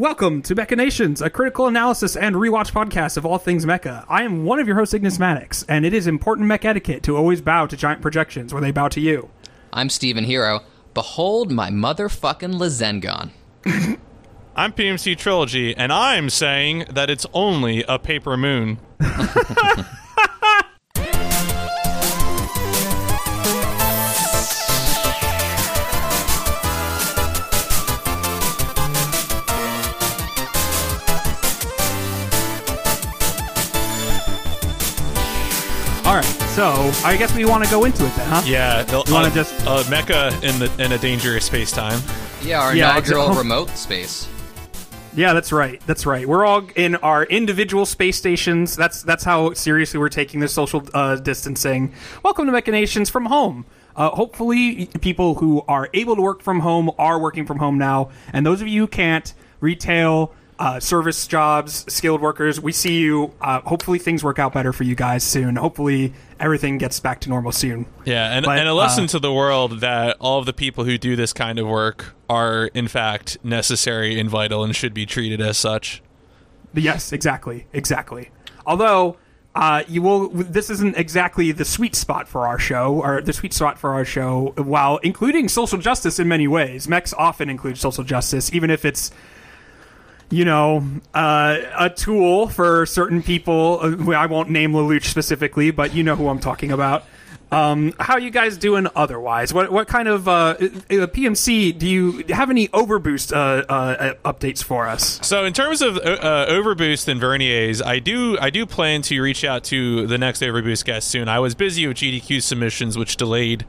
Welcome to Mechanations, a critical analysis and rewatch podcast of all things mecha. I am one of your hosts, Ignis Maddox, and it is important mech etiquette to always bow to giant projections when they bow to you. I'm Stephen Hero. Behold my motherfucking Lazengann. I'm PMC Trilogy, and I'm saying that it's only a paper moon. so I guess we want to go into it then, huh? Yeah, You wanna uh, just- uh, mecha in the in a dangerous space time. Yeah, our Yeah, inaugural exa- remote space. Yeah, that's right. That's right. We're all in our individual space stations. That's that's how seriously we're taking this social uh, distancing. Welcome to Mechanations from home. Uh, hopefully, people who are able to work from home are working from home now, and those of you who can't, retail, uh, service jobs, skilled workers, we see you. Uh, hopefully, things work out better for you guys soon. Hopefully, everything gets back to normal soon. Yeah, and, But, and a lesson uh, to the world that all of the people who do this kind of work are in fact necessary and vital and should be treated as such. Yes, exactly, exactly. Although uh, you will, this isn't exactly the sweet spot for our show, or the sweet spot for our show. While including social justice in many ways, mechs often includes social justice, even if it's you know, uh, a tool for certain people. Uh, I won't name Lelouch specifically, but you know who I'm talking about. Um, how you guys doing otherwise? What what kind of uh, uh, PMC do you have any overboost uh, uh, updates for us? So in terms of Overboost and Verniers, I do I do plan to reach out to the next Overboost guest soon. I was busy with GDQ submissions, which delayed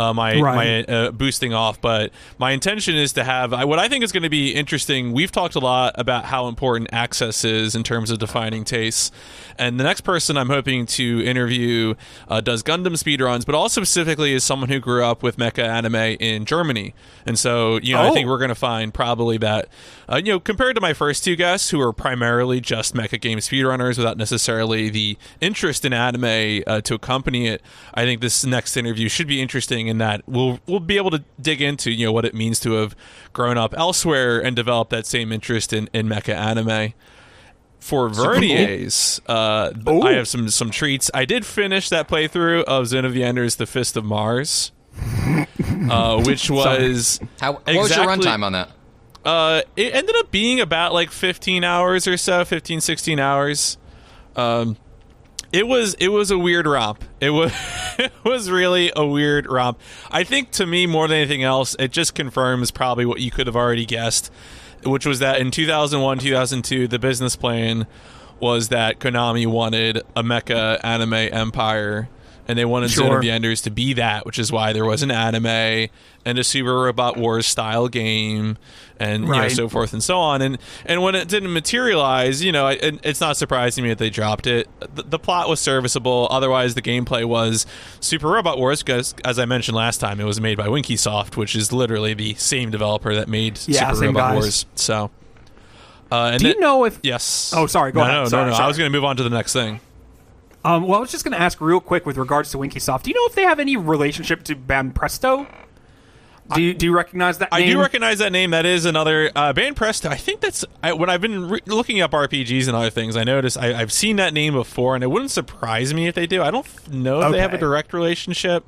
uh, my Right. my uh, boosting off. But my intention is to have I, what I think is going to be interesting. We've talked a lot about how important access is in terms of defining tastes, and the next person I'm hoping to interview uh, does Gundam speedruns, but also specifically is someone who grew up with mecha anime in Germany. And so you know I Oh. think we're going to find probably that uh, you know compared to my first two guests who are primarily just mecha game speedrunners without necessarily the interest in anime uh, to accompany it i think this next interview should be interesting in that we'll we'll be able to dig into you know what it means to have grown up elsewhere and develop that same interest in, in mecha anime for Verniers, uh, Ooh. I have some some treats. I did finish that playthrough of Zone of the Enders: The Fist of Mars, uh, which was How what was your Exactly. runtime on that? uh, it ended up being about like 15 hours or so 15 16 hours um, it was it was a weird romp. It was it was really a weird romp. I think to me more than anything else it just confirms probably what you could have already guessed which was that in 2001 2002 the business plan was that konami wanted a mecha anime empire and they wanted Zone of the Enders to be that, which is why there was an anime and a Super Robot Wars style game, and you know, so forth and so on. And and when it didn't materialize, you know, it, it's not surprising me that they dropped it. The, the plot was serviceable. Otherwise, the gameplay was Super Robot Wars because, as I mentioned last time, it was made by Winkysoft, which is literally the same developer that made Yeah, Super Robot guys. Wars. So, uh, and Do you then- know if Yes. Oh, sorry, go no, ahead. No, Sorry, no, no. sorry. I was going to move on to the next thing. Um, well, I was just going to ask real quick with regards to Winkysoft. Do you know if they have any relationship to Banpresto? Do you, do you recognize that I name? do recognize that name. That is another uh, Banpresto. I think that's I, when I've been re- looking up RPGs and other things. I noticed I, I've seen that name before, and it wouldn't surprise me if they do. I don't know if they have a direct relationship.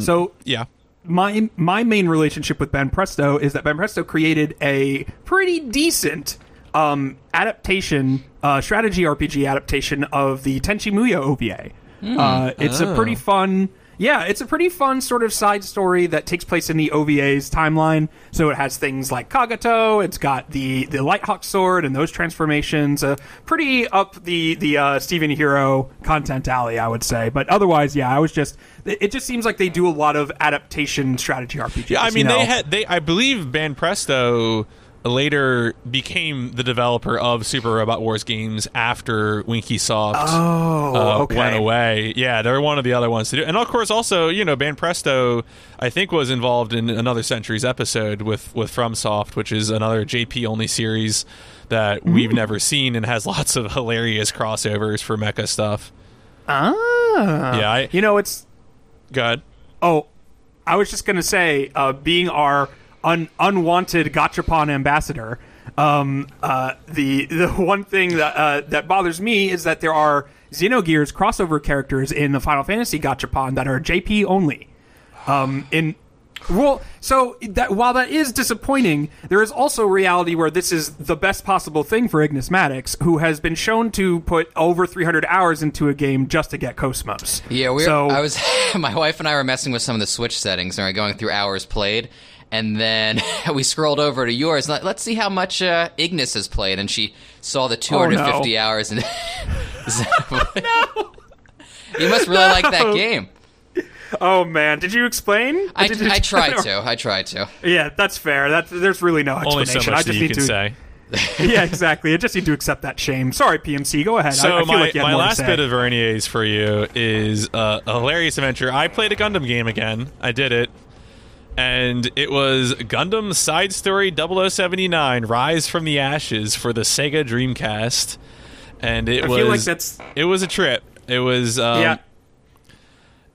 So Yeah, my my main relationship with Banpresto is that Banpresto created a pretty decent um, adaptation, uh, strategy RPG adaptation of the Tenchi Muyo OVA. Uh, it's a pretty fun. Yeah, it's a pretty fun sort of side story that takes place in the OVA's timeline. So it has things like Kagato. It's got the the Lighthawk sword and those transformations. Uh, pretty up the the uh, Steven Hero content alley, I would say. But otherwise, yeah, I was just. It just seems like they do a lot of adaptation strategy RPGs. yeah. I mean, you know? they had they. I believe Banpresto later became the developer of Super Robot Wars games after Winkysoft. Oh, uh, okay. went away. Yeah, they're one of the other ones to do. And of course, also, you know, Banpresto, I think, was involved in another Century's episode with with FromSoft, which is another JP only series that we've Mm. never seen and has lots of hilarious crossovers for mecha stuff. Ah, yeah, I, you know, it's good. Oh, I was just gonna say, uh, being our un- unwanted Gachapon ambassador, Um, uh, the the one thing that uh, that bothers me is that there are Xenogears crossover characters in the Final Fantasy Gachapon that are JP only. Um, in well, so that while that is disappointing, there is also reality where this is the best possible thing for Ignis Maddox, who has been shown to put over 300 hours into a game just to get Cosmos. Yeah, we. So I was. My wife and I were messing with some of the Switch settings and we are going through hours played, and then we scrolled over to yours. Let's see how much uh, Ignis has played, and she saw the 250 hours. And you must really like that game. oh man, did you explain? I, Did you- I tried to. I tried to. Yeah, that's fair. That there's really no Only explanation. so I just that you need can to. say. yeah, exactly. I just need to accept that shame. Sorry, PMC. Go ahead. So I feel my, like you had my last bit of Vernier's for you is uh, a hilarious adventure. I played a Gundam game again. I did it. And it was Gundam Side Story 0079 Rise from the Ashes for the Sega Dreamcast. And it I was feel like that's it was a trip. It was um, yeah.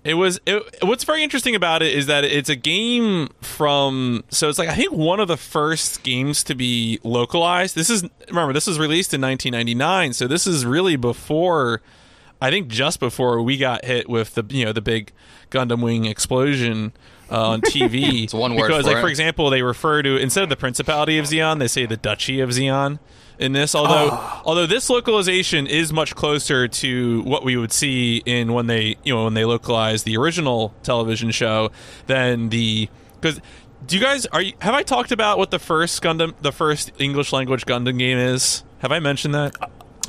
It was. It, what's very interesting about it is that it's a game from. So it's like I think one of the first games to be localized. This is remember this was released in 1999, so this is really before. I think just before we got hit with the you know the big Gundam Wing explosion uh, on TV. It's one word because for like it. for example they refer to instead of the Principality of Zeon they say the Duchy of Zeon in this. Although although this localization is much closer to what we would see in when they you know when they localized the original television show than the because. Do you guys are you, have I talked about what the first Gundam the first English language Gundam game is? Have I mentioned that?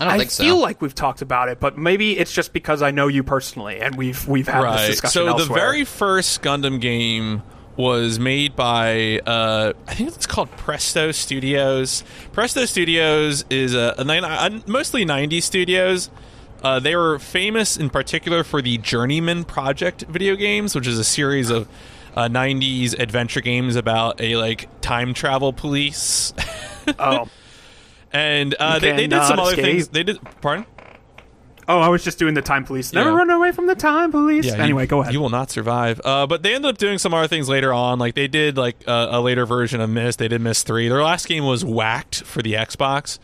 I don't I think so. feel like we've talked about it, but maybe it's just because I know you personally, and we've we've had this discussion So the very first Gundam game was made by uh, I think it's called Presto Studios. Presto Studios is a, a, nine- a mostly '90s studios. Uh, they were famous in particular for the Journeyman Project video games, which is a series of uh, '90s adventure games about a like time travel police. oh. And uh, they, they did some other escape. things. They did. Pardon? oh, I was just doing the time police. Never Yeah. run away from the time police. Yeah, anyway, you, go ahead. You will not survive. Uh, but they ended up doing some other things later on. Like they did like uh, a later version of Myst. They did Myst three. Their last game was Whacked for the Xbox.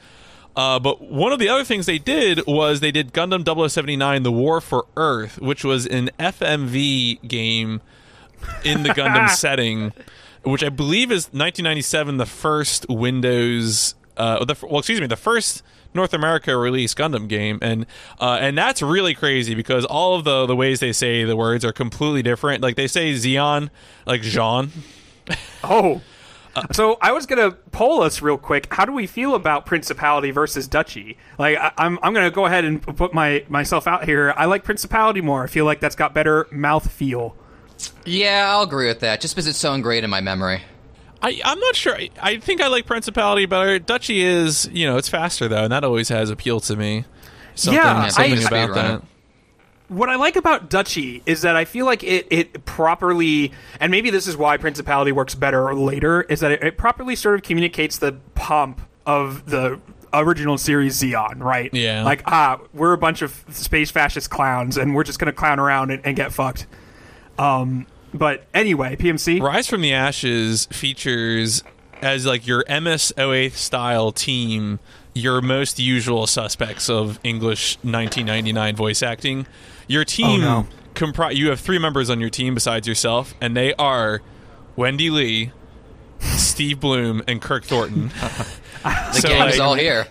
Uh, but one of the other things they did was they did Gundam 0079: The War for Earth, which was an FMV game in the Gundam setting, which I believe is 1997, the first Windows. Uh, the, well, excuse me, the first North America release Gundam game, and uh, and that's really crazy because all of the the ways they say the words are completely different. Like they say Zeon, like Jean. Oh. so I was gonna poll us real quick. How do we feel about Principality versus Duchy? Like I, I'm, I'm gonna go ahead and put my myself out here. I like Principality more. I feel like that's got better mouth feel. yeah, I'll agree with that. Just because it's so ingrained in my memory. I, I'm not sure. I, I think I like Principality better. Duchy is, you know, it's faster though, and that always has appeal to me. Something, Yeah, something I- about Speedrunner. that. What I like about Duchy is that I feel like it, it properly, and maybe this is why Principality works better later, is that it, it properly sort of communicates the pomp of the original series Zeon, right? Yeah. Like, ah, we're a bunch of space fascist clowns, and we're just going to clown around and, and get fucked. Um, but anyway, PMC. Rise from the Ashes features as like your MS-08 style team your most usual suspects of English 1999 voice acting. Your oh, team Oh, no. compri- you have three members on your team besides yourself and they are Wendy Lee, Steve Blum and Kirk Thornton. The So, gang is all here.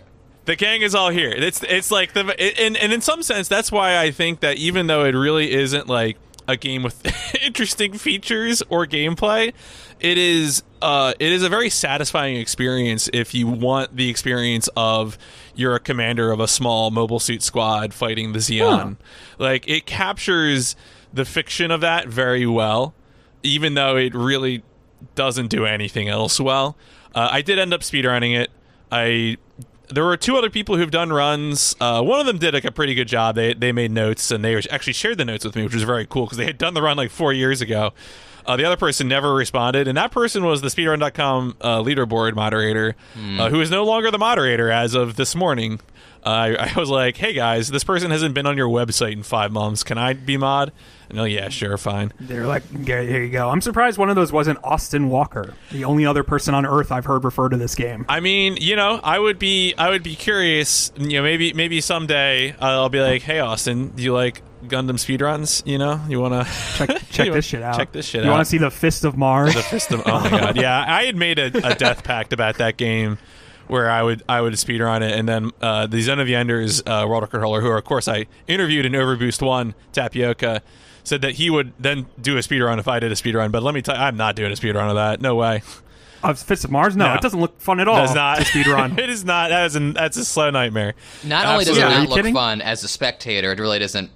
the gang is all here. It's it's like the it, and and in some sense that's why I think that even though it really isn't like a game with interesting features or gameplay, it is uh it is a very satisfying experience if you want the experience of you're a commander of a small mobile suit squad fighting the Zeon. Like it captures the fiction of that very well, even though it really doesn't do anything else well. Uh, I did end up speedrunning it. I there were two other people who've done runs. Uh, one of them did like a pretty good job. They they made notes and they actually shared the notes with me, which was very cool because they had done the run like four years ago. Uh, the other person never responded, and that person was the speedrun.com uh, leaderboard moderator, uh, who is no longer the moderator as of this morning. Uh, I, I was like, "Hey guys, this person hasn't been on your website in five months. Can I be mod?" And they're yeah, sure, fine. They're like, yeah, here you go. I'm surprised one of those wasn't Austin Walker, the only other person on Earth I've heard refer to this game. I mean, you know, I would be, I would be curious. You know, maybe, maybe someday I'll be like, "Hey, Austin, do you like Gundam speedruns? You know, you want to Check, check this shit out. Check this shit you out. want to see the Fist of Mars? the fist of oh my god yeah i had made a, a death pact about that game where i would i would speedrun it and then uh, the zone of the enders uh, world record holder who of course i interviewed in overboost 1 tapioca said that he would then do a speed run if i did a speed run. but let me tell you i'm not doing a speed run of that no way of Fist of Mars? No, No. it doesn't look fun at all. that's not to speedrun. it is not that is an, that's a slow nightmare Not only does it Are not look kidding? fun as a spectator, it really doesn't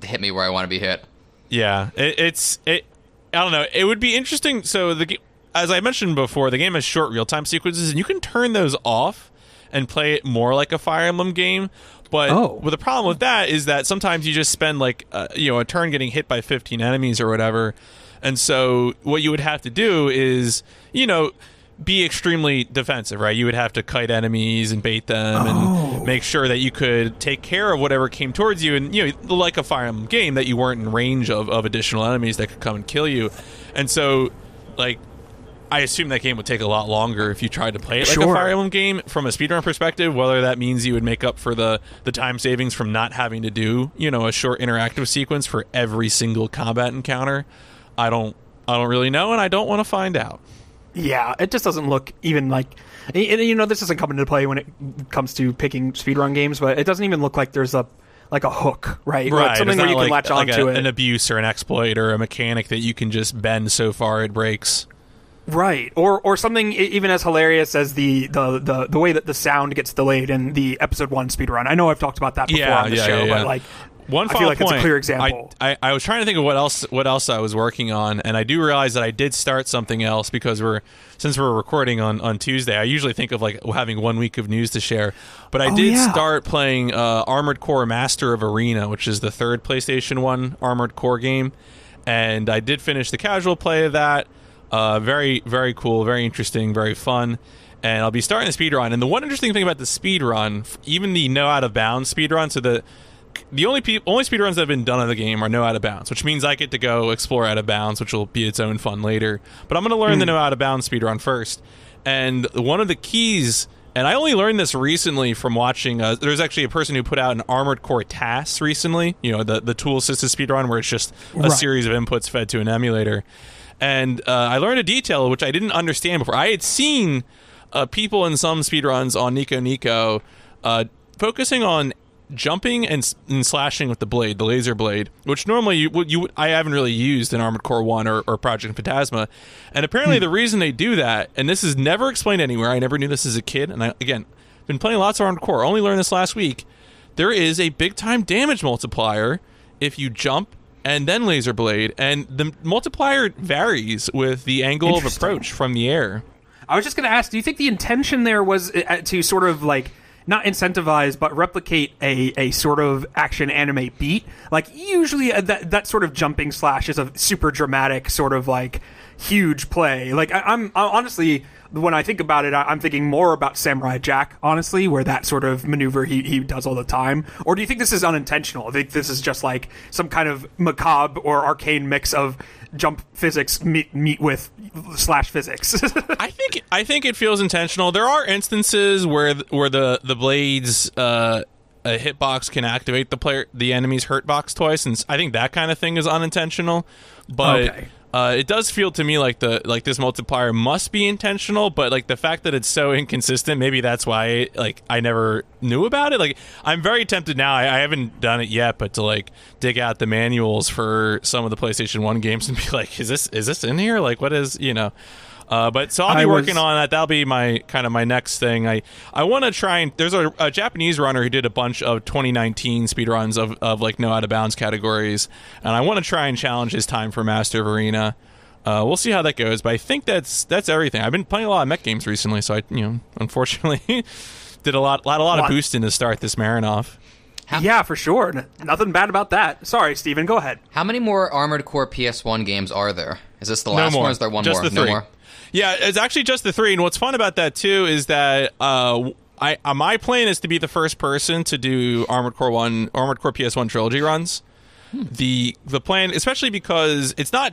hit me where I want to be hit. Yeah, it, it's it. I don't know. It would be interesting. So the ga- as I mentioned before, the game has short real time sequences, and you can turn those off and play it more like a Fire Emblem game. But Oh. well, the problem with that is that sometimes you just spend like uh, you know a turn getting hit by 15 enemies or whatever, and so what you would have to do is you know be extremely defensive, right? You would have to kite enemies and bait them and make sure that you could take care of whatever came towards you, and you know, like a Fire Emblem game, that you weren't in range of, of additional enemies that could come and kill you. And so, like, I assume that game would take a lot longer if you tried to play it like a Fire Emblem game from a speedrun perspective. Whether that means you would make up for the the time savings from not having to do you know a short interactive sequence for every single combat encounter, I don't I don't really know, and I don't want to find out. Yeah, it just doesn't look even like. You know, this doesn't come into play when it comes to picking speedrun games, but it doesn't even look like there's a like a hook, right? Like Right, something where you can latch like onto a- it. an abuse or an exploit or a mechanic that you can just bend so far it breaks. Right, or or something even as hilarious as the, the, the, the way that the sound gets delayed in the episode one speedrun. I know I've talked about that before Yeah, on the yeah, show, yeah, but like One I final feel like point, it's a clear example. I, I, I was trying to think of what else what else I was working on, and I do realize that I did start something else because we're since we're recording on, on Tuesday. I usually think of like having one week of news to share, but I Oh, did yeah. start playing uh, Armored Core Master of Arena, which is the third PlayStation One Armored Core game, and I did finish the casual play of that. Uh, very very cool, very interesting, very fun. And I'll be starting the speed run. And the one interesting thing about the speed run, even the no out of bounds speed run, so the the only pe- only speedruns that have been done of the game are no out of bounds, which means I get to go explore out of bounds, which will be its own fun later. But I'm going to learn the no out of bounds speedrun first. And one of the keys, and I only learned this recently from watching. Uh, there's actually a person who put out an Armored Core TAS recently. You know, the the tool assisted speedrun where it's just a Right. series of inputs fed to an emulator. And uh, I learned a detail which I didn't understand before. I had seen uh, people in some speedruns on Nico Nico uh, focusing on jumping and, and slashing with the blade, the laser blade, which normally you you I haven't really used in Armored Core One or, or Project Phantasma. And apparently, the reason they do that, and this is never explained anywhere. I never knew this as a kid, and I again been playing lots of Armored Core. Only learned this last week. There is a big time damage multiplier if you jump and then laser blade, and the multiplier varies with the angle of approach from the air. I was just going to ask, do you think the intention there was uh, to sort of like not incentivize but replicate a, a sort of action anime beat? Like usually uh, that that sort of jumping slash is a super dramatic sort of like huge play. Like I, I'm I, honestly when I think about it, I, I'm thinking more about Samurai Jack, honestly, where that sort of maneuver he, he does all the time. Or do you think this is unintentional? I think this is just like some kind of macabre or arcane mix of jump physics meet meet with slash physics. I think I think it feels intentional. There are instances where where the the blades uh, a hitbox can activate the player the enemy's hurt box twice, and i think that kind of thing is unintentional. But Okay. Uh, it does feel to me like the like this multiplier must be intentional. But like the fact that it's so inconsistent, maybe that's why like I never knew about it. Like I'm very tempted now. I, I haven't done it yet, but to like dig out the manuals for some of the PlayStation One games and be like, is this is this in here? Like what is you know. Uh, but so I'll be I was- working on that. That'll be my kind of my next thing. I I want to try and there's a, a Japanese runner who did a bunch of 2019 speedruns of of like no out of bounds categories, and I want to try and challenge his time for Master of Arena. Uh, we'll see how that goes, but I think that's that's everything. I've been playing a lot of mech games recently, so I you know unfortunately did a lot lot a lot of Lot. boosting to start this Marinoff. yeah, for sure. N- nothing bad about that. Sorry, Steven, go ahead. How many more Armored Core PS1 games are there? Is this the last no more. one? Or is there one just more? The three. No more. Yeah, it's actually just the three. And what's fun about that too is that uh, I uh, my plan is to be the first person to do Armored Core One, Armored Core PS1 trilogy runs. Hmm. The the plan, especially because it's not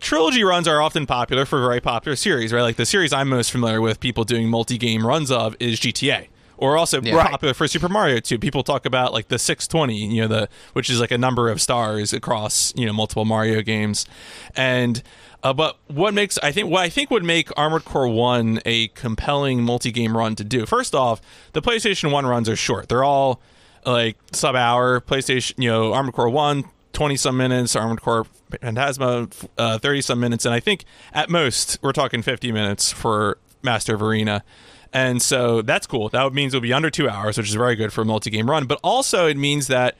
trilogy runs are often popular for very popular series, right? Like the series I'm most familiar with, people doing multi-game runs of is GTA. Or also Yeah. popular for Super Mario too. People talk about like the 620, you know, the which is like a number of stars across you know multiple Mario games, and uh, but what makes I think what I think would make Armored Core One a compelling multi-game run to do. First off, the PlayStation One runs are short. They're all like sub hour. PlayStation, you know, Armored Core One 20 some minutes, Armored Core Phantasma, 30 uh, some minutes, and I think at most we're talking 50 minutes for Master of Arena. And so that's cool. That means it'll be under two hours, which is very good for a multi game run. But also, it means that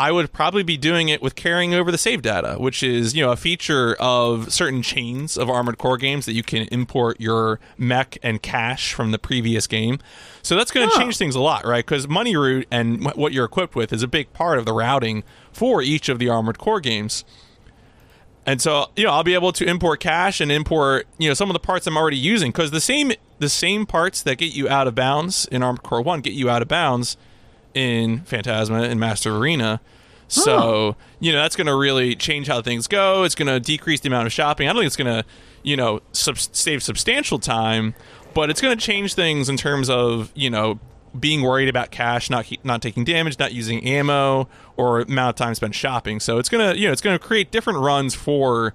I would probably be doing it with carrying over the save data, which is you know a feature of certain chains of Armored Core games that you can import your mech and cache from the previous game. So that's going to change things a lot, right? Because money route and what you're equipped with is a big part of the routing for each of the Armored Core games. And so, you know, I'll be able to import cache and import, you know, some of the parts I'm already using because the same the same parts that get you out of bounds in Armored Core 1 get you out of bounds in Phantasma and Master Arena. So, you know, that's going to really change how things go. It's going to decrease the amount of shopping. I don't think it's going to, you know, sub- save substantial time, but it's going to change things in terms of, you know, being worried about cash, not not taking damage, not using ammo, or amount of time spent shopping. So it's gonna you know it's gonna create different runs for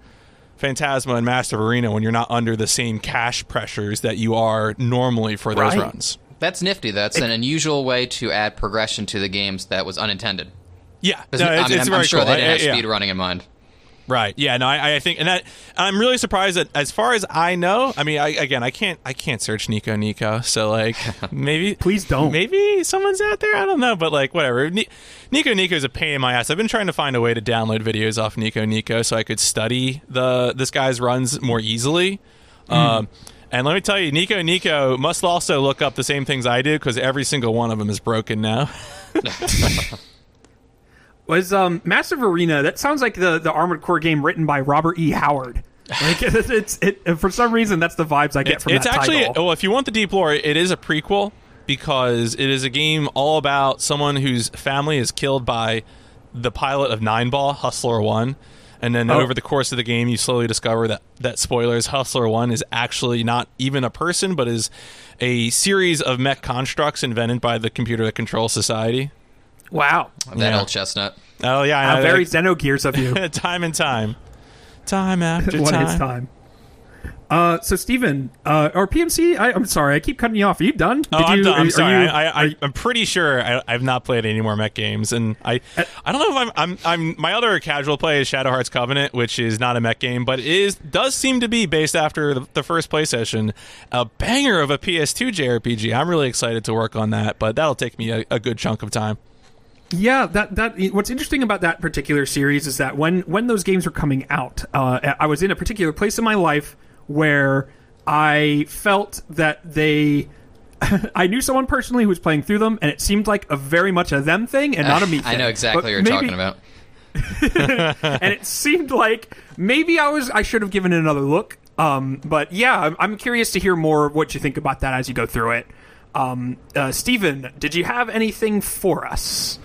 Phantasma and Master Arena when you're not under the same cash pressures that you are normally for those Right. runs. That's nifty. That's an unusual way to add progression to the games that was unintended. Yeah, no, I mean, it's I'm, very I'm sure cool. they didn't I- have yeah. speed running in mind. Right. Yeah. No. I, I think, and that I'm really surprised that as far as I know, I mean, I, again, I can't, I can't search Nico Nico. So like, maybe, Please don't. Maybe someone's out there. I don't know, but like, whatever. Ni- Nico Nico is a pain in my ass. I've been trying to find a way to download videos off Nico Nico so I could study the this guy's runs more easily. Um, and let me tell you, Nico Nico must also look up the same things I do because every single one of them is broken now. Was um Massive Arena? That sounds like the the Armored Core game written by Robert E. Howard. Like it's, it's it for some reason that's the vibes I get from it's that actually title. well if you want the deep lore it is a prequel because it is a game all about someone whose family is killed by the pilot of nine ball hustler 1 and then Oh. over the course of the game you slowly discover that that spoilers hustler 1 is actually not even a person but is a series of mech constructs invented by the computer that controls society Wow, That Yeah. old chestnut. oh yeah how I- very I- Xenogears of you. time and time time after when time it's time. Uh, so Steven, uh, or PMC, I, I'm sorry, I keep cutting you off. Are you done? Oh, Did I'm you, done. I'm are sorry. you- I, I, I'm pretty sure I, I've not played any more mech games, and I, I don't know if I'm, I'm, I'm. My other casual play is Shadow Hearts Covenant, which is not a mech game, but it is does seem to be based after the, the first session, a banger of a PS2 JRPG. I'm really excited to work on that, but that'll take me a, a good chunk of time. Yeah, that that what's interesting about that particular series is that when when those games were coming out, uh, I was in a particular place in my life where I felt that they. I knew someone personally who was playing through them, and it seemed like a very much a them thing and not a me thing. I know exactly But what you're maybe- talking about. and it seemed like maybe I was I should have given it another look. Um, but yeah, I'm, I'm curious to hear more of what you think about that as you go through it. Um, uh, Steven, did you have anything for us?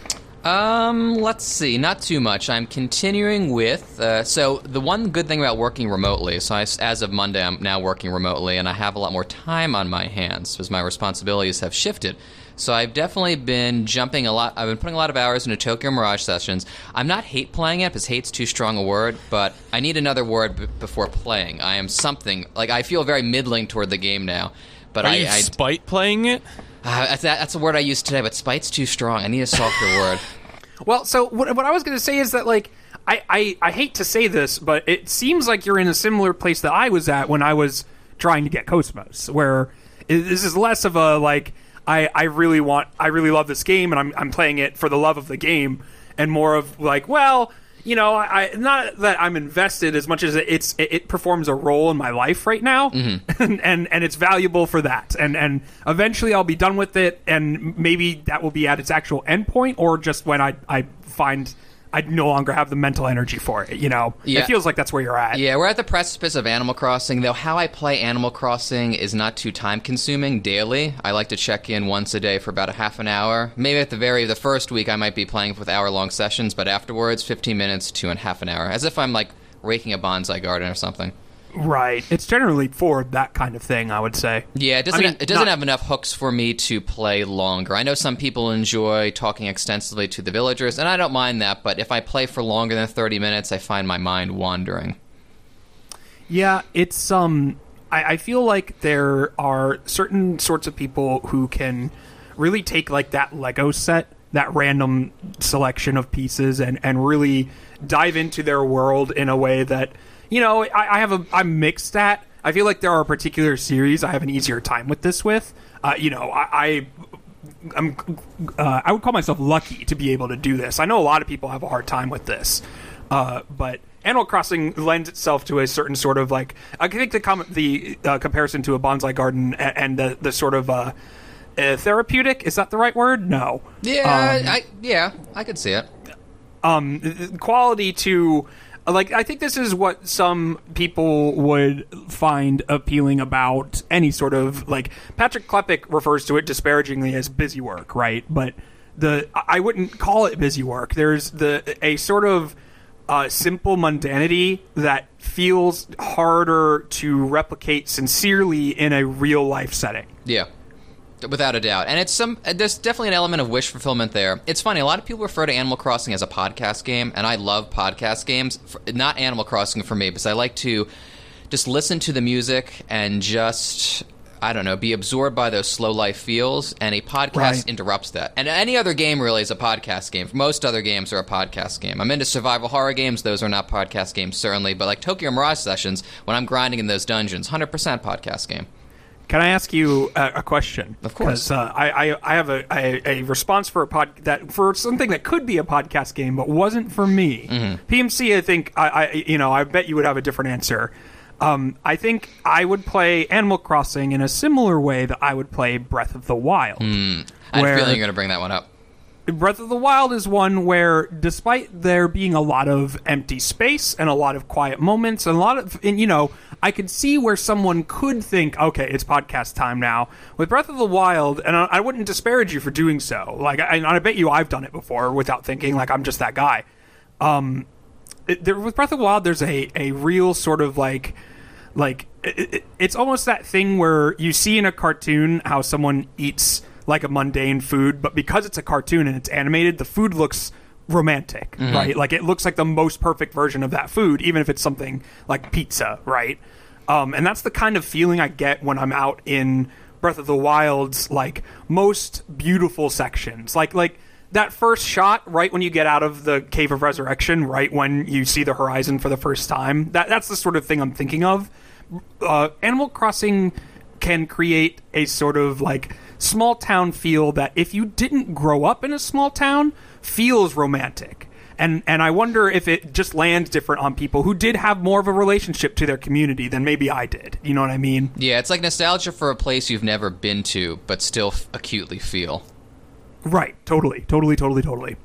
Um, let's see. Not too much. I'm continuing with. Uh, so the one good thing about working remotely. So I, as of Monday, I'm now working remotely, and I have a lot more time on my hands because my responsibilities have shifted. So I've definitely been jumping a lot. I've been putting a lot of hours into Tokyo Mirage sessions. I'm not hate playing it because hate's too strong a word, but I need another word b- before playing. I am something like I feel very middling toward the game now. But Are I, you I spite playing it? Uh, that's, that, that's a word I use today, but spite's too strong. I need a softer word. Well, so what, what I was going to say is that like I, I I hate to say this, but it seems like you're in a similar place that I was at when I was trying to get Cosmos, where it, this is less of a like I I really want I really love this game and I'm I'm playing it for the love of the game, and more of like well. You know, I not that I'm invested as much as it's it, it performs a role in my life right now, mm-hmm. and, and and it's valuable for that. And and eventually I'll be done with it, and maybe that will be at its actual endpoint, or just when I I find I no longer have the mental energy for it. You know, Yeah. it feels like that's where you're at. Yeah, we're at the precipice of Animal Crossing, though how I play Animal Crossing is not too time consuming daily. I like to check in once a day for about a half an hour. Maybe at the very the first week I might be playing with hour long sessions, but afterwards 15 minutes to a half an hour. As if I'm like raking a bonsai garden or something. Right. It's generally for that kind of thing. I would say. Yeah, it doesn't mean, it doesn't not- have enough hooks for me to play longer. I know some people enjoy talking extensively to the villagers, and I don't mind that, but if I play for longer than 30 minutes, I find my mind wandering. Yeah, it's um I, I feel like there are certain sorts of people who can really take like that Lego set, that random selection of pieces and, and really dive into their world in a way that you know, I, I have a I'm mixed at. I feel like there are particular series I have an easier time with this with. Uh, you know, I, I I'm uh, I would call myself lucky to be able to do this. I know a lot of people have a hard time with this, uh, but Animal Crossing lends itself to a certain sort of like I think the com- the uh, comparison to a bonsai garden and, and the the sort of uh, uh, therapeutic is that the right word? No. Yeah, I yeah, I could see it. um, quality to like I think this is what some people would find appealing about any sort of like Patrick Klepek refers to it disparagingly as busy work, right? But the I wouldn't call it busy work. There's the a sort of uh, simple mundanity that feels harder to replicate sincerely in a real life setting. Yeah. Without a doubt. And it's some there's definitely an element of wish fulfillment there. It's funny, a lot of people refer to Animal Crossing as a podcast game, and I love podcast games. Not Animal Crossing for me, because I like to just listen to the music and just I don't know, be absorbed by those slow life feels, and a podcast Right. interrupts that. And any other game really is a podcast game. Most other games are a podcast game. I'm into survival horror games; those are not podcast games, certainly. But like Tokyo Mirage Sessions, when I'm grinding in those dungeons, 100% podcast game. Can I ask you a, a question? Of course. Uh, I, I I have a, a, a response for a pod that for something that could be a podcast game but wasn't for me. Mm-hmm. PMC, I think I, I you know I bet you would have a different answer. Um, I think I would play Animal Crossing in a similar way that I would play Breath of the Wild. I had a feeling you're going to bring that one up. Breath of the Wild is one where, despite there being a lot of empty space and a lot of quiet moments and a lot of, and, you know, I could see where someone could think, okay, it's podcast time now. With Breath of the Wild, and I, I wouldn't disparage you for doing so. Like, I, I bet you I've done it before without thinking, like, I'm just that guy. Um, it, there, with Breath of the Wild, there's a, a real sort of like, like it, it, it's almost that thing where you see in a cartoon how someone eats like a mundane food, but because it's a cartoon and it's animated, the food looks romantic, right? Like it looks like the most perfect version of that food, even if it's something like pizza, right? Um, and that's the kind of feeling I get when I'm out in Breath of the Wild's like most beautiful sections, like like that first shot right when you get out of the cave of resurrection right when you see the horizon for the first time that that's the sort of thing i'm thinking of uh, animal crossing can create a sort of like small town feel that if you didn't grow up in a small town feels romantic and and I wonder if it just lands different on people who did have more of a relationship to their community than maybe I did. You know what I mean? Yeah, it's like nostalgia for a place you've never been to, but still f- acutely feel. Right. Totally. Totally. Totally. Totally.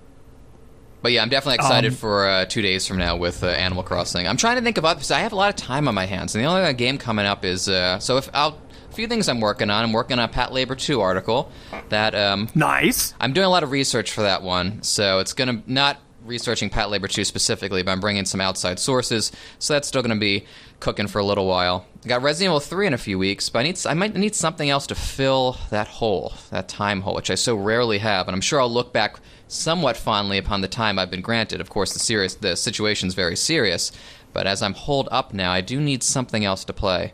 But yeah, I'm definitely excited Um, for uh, two days from now with uh, Animal Crossing. I'm trying to think of others. I have a lot of time on my hands, and the only game coming up is uh, so if I'll. Few things I'm working on. I'm working on a Patlabor 2 article that um, Nice. I'm doing a lot of research for that one, so it's going to not researching Patlabor 2 specifically, but I'm bringing some outside sources, so that's still going to be cooking for a little while. I got Resident Evil 3 in a few weeks, but I need I might need something else to fill that hole, that time hole, which I so rarely have, and I'm sure I'll look back somewhat fondly upon the time I've been granted. Of course, the serious the situation's very serious, but as I'm holed up now, I do need something else to play.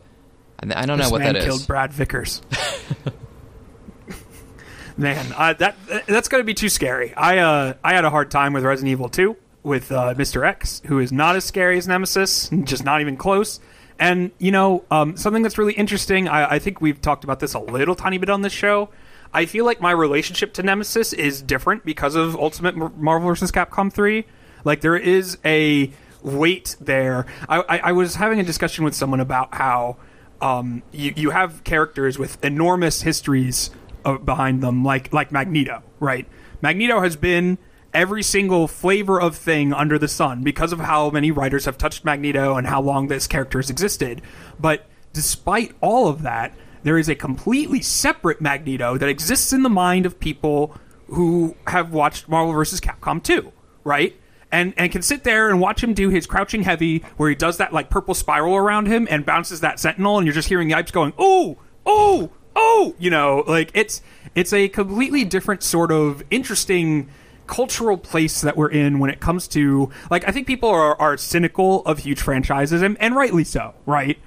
And I don't know what man that is. killed Brad Vickers. man, uh, that that's going to be too scary. I uh, I had a hard time with Resident Evil 2 with uh, Mr. X, who is not as scary as Nemesis, just not even close. And you know, um, something that's really interesting. I, I think we've talked about this a little tiny bit on this show. I feel like my relationship to Nemesis is different because of Ultimate Marvel vs. Capcom 3. Like there is a weight there. I, I, I was having a discussion with someone about how um, you, you have characters with enormous histories uh, behind them, like like Magneto, right? Magneto has been every single flavor of thing under the sun because of how many writers have touched Magneto and how long this character has existed. But despite all of that, there is a completely separate Magneto that exists in the mind of people who have watched Marvel vs. Capcom 2, right? And and can sit there and watch him do his crouching heavy where he does that like purple spiral around him and bounces that sentinel and you're just hearing Yipes going, "Oh, oh, oh," you know, like it's it's a completely different sort of interesting cultural place that we're in when it comes to like I think people are, are cynical of huge franchises and, and rightly so, right?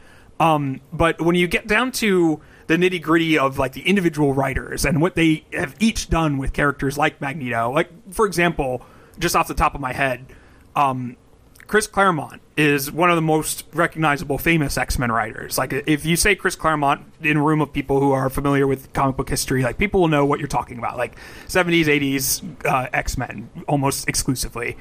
Um, but when you get down to the nitty gritty of like the individual writers and what they have each done with characters like Magneto, like for example, just off the top of my head, um, Chris Claremont is one of the most recognizable, famous X Men writers. Like, if you say Chris Claremont in a room of people who are familiar with comic book history, like people will know what you're talking about. Like '70s, '80s uh, X Men, almost exclusively.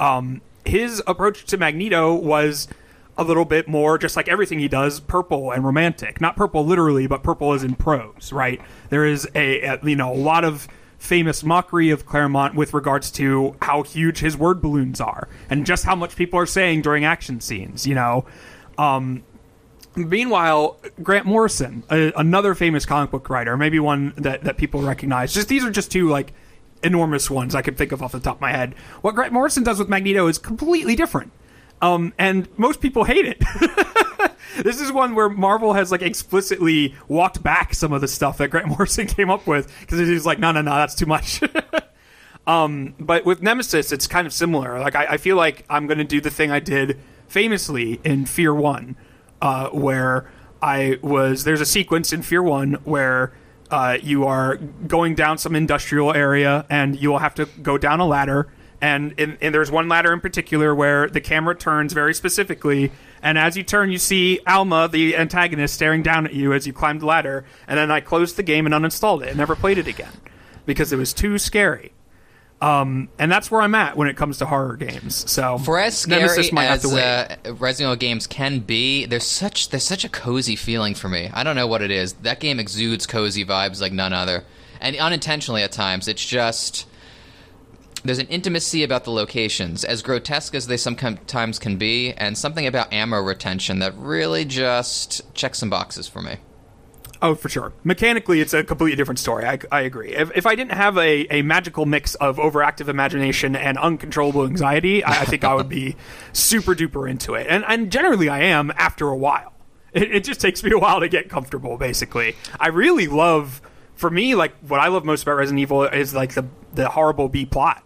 Um, his approach to Magneto was a little bit more, just like everything he does, purple and romantic. Not purple literally, but purple as in prose. Right? There is a, a you know a lot of famous mockery of Claremont with regards to how huge his word balloons are and just how much people are saying during action scenes, you know. Um, meanwhile, Grant Morrison, a, another famous comic book writer, maybe one that, that people recognize, just these are just two like enormous ones I can think of off the top of my head. What Grant Morrison does with Magneto is completely different. Um, and most people hate it. this is one where Marvel has like explicitly walked back some of the stuff that Grant Morrison came up with because is like, no, no, no, that's too much. um, but with Nemesis, it's kind of similar. Like, I, I feel like I'm going to do the thing I did famously in Fear One, uh, where I was. There's a sequence in Fear One where. Uh, you are going down some industrial area and you will have to go down a ladder and, in, and there's one ladder in particular where the camera turns very specifically and as you turn, you see Alma, the antagonist, staring down at you as you climb the ladder. And then I closed the game and uninstalled it and never played it again because it was too scary. Um, and that's where I'm at when it comes to horror games. So for as scary as uh, Resident Evil games can be, there's such there's such a cozy feeling for me. I don't know what it is. That game exudes cozy vibes like none other, and unintentionally at times. It's just there's an intimacy about the locations, as grotesque as they sometimes can be, and something about ammo retention that really just checks some boxes for me. Oh, for sure. Mechanically, it's a completely different story. I, I agree. If, if I didn't have a, a magical mix of overactive imagination and uncontrollable anxiety, I, I think I would be super duper into it. And, and generally, I am after a while. It, it just takes me a while to get comfortable, basically. I really love, for me, like, what I love most about Resident Evil is, like, the, the horrible B plot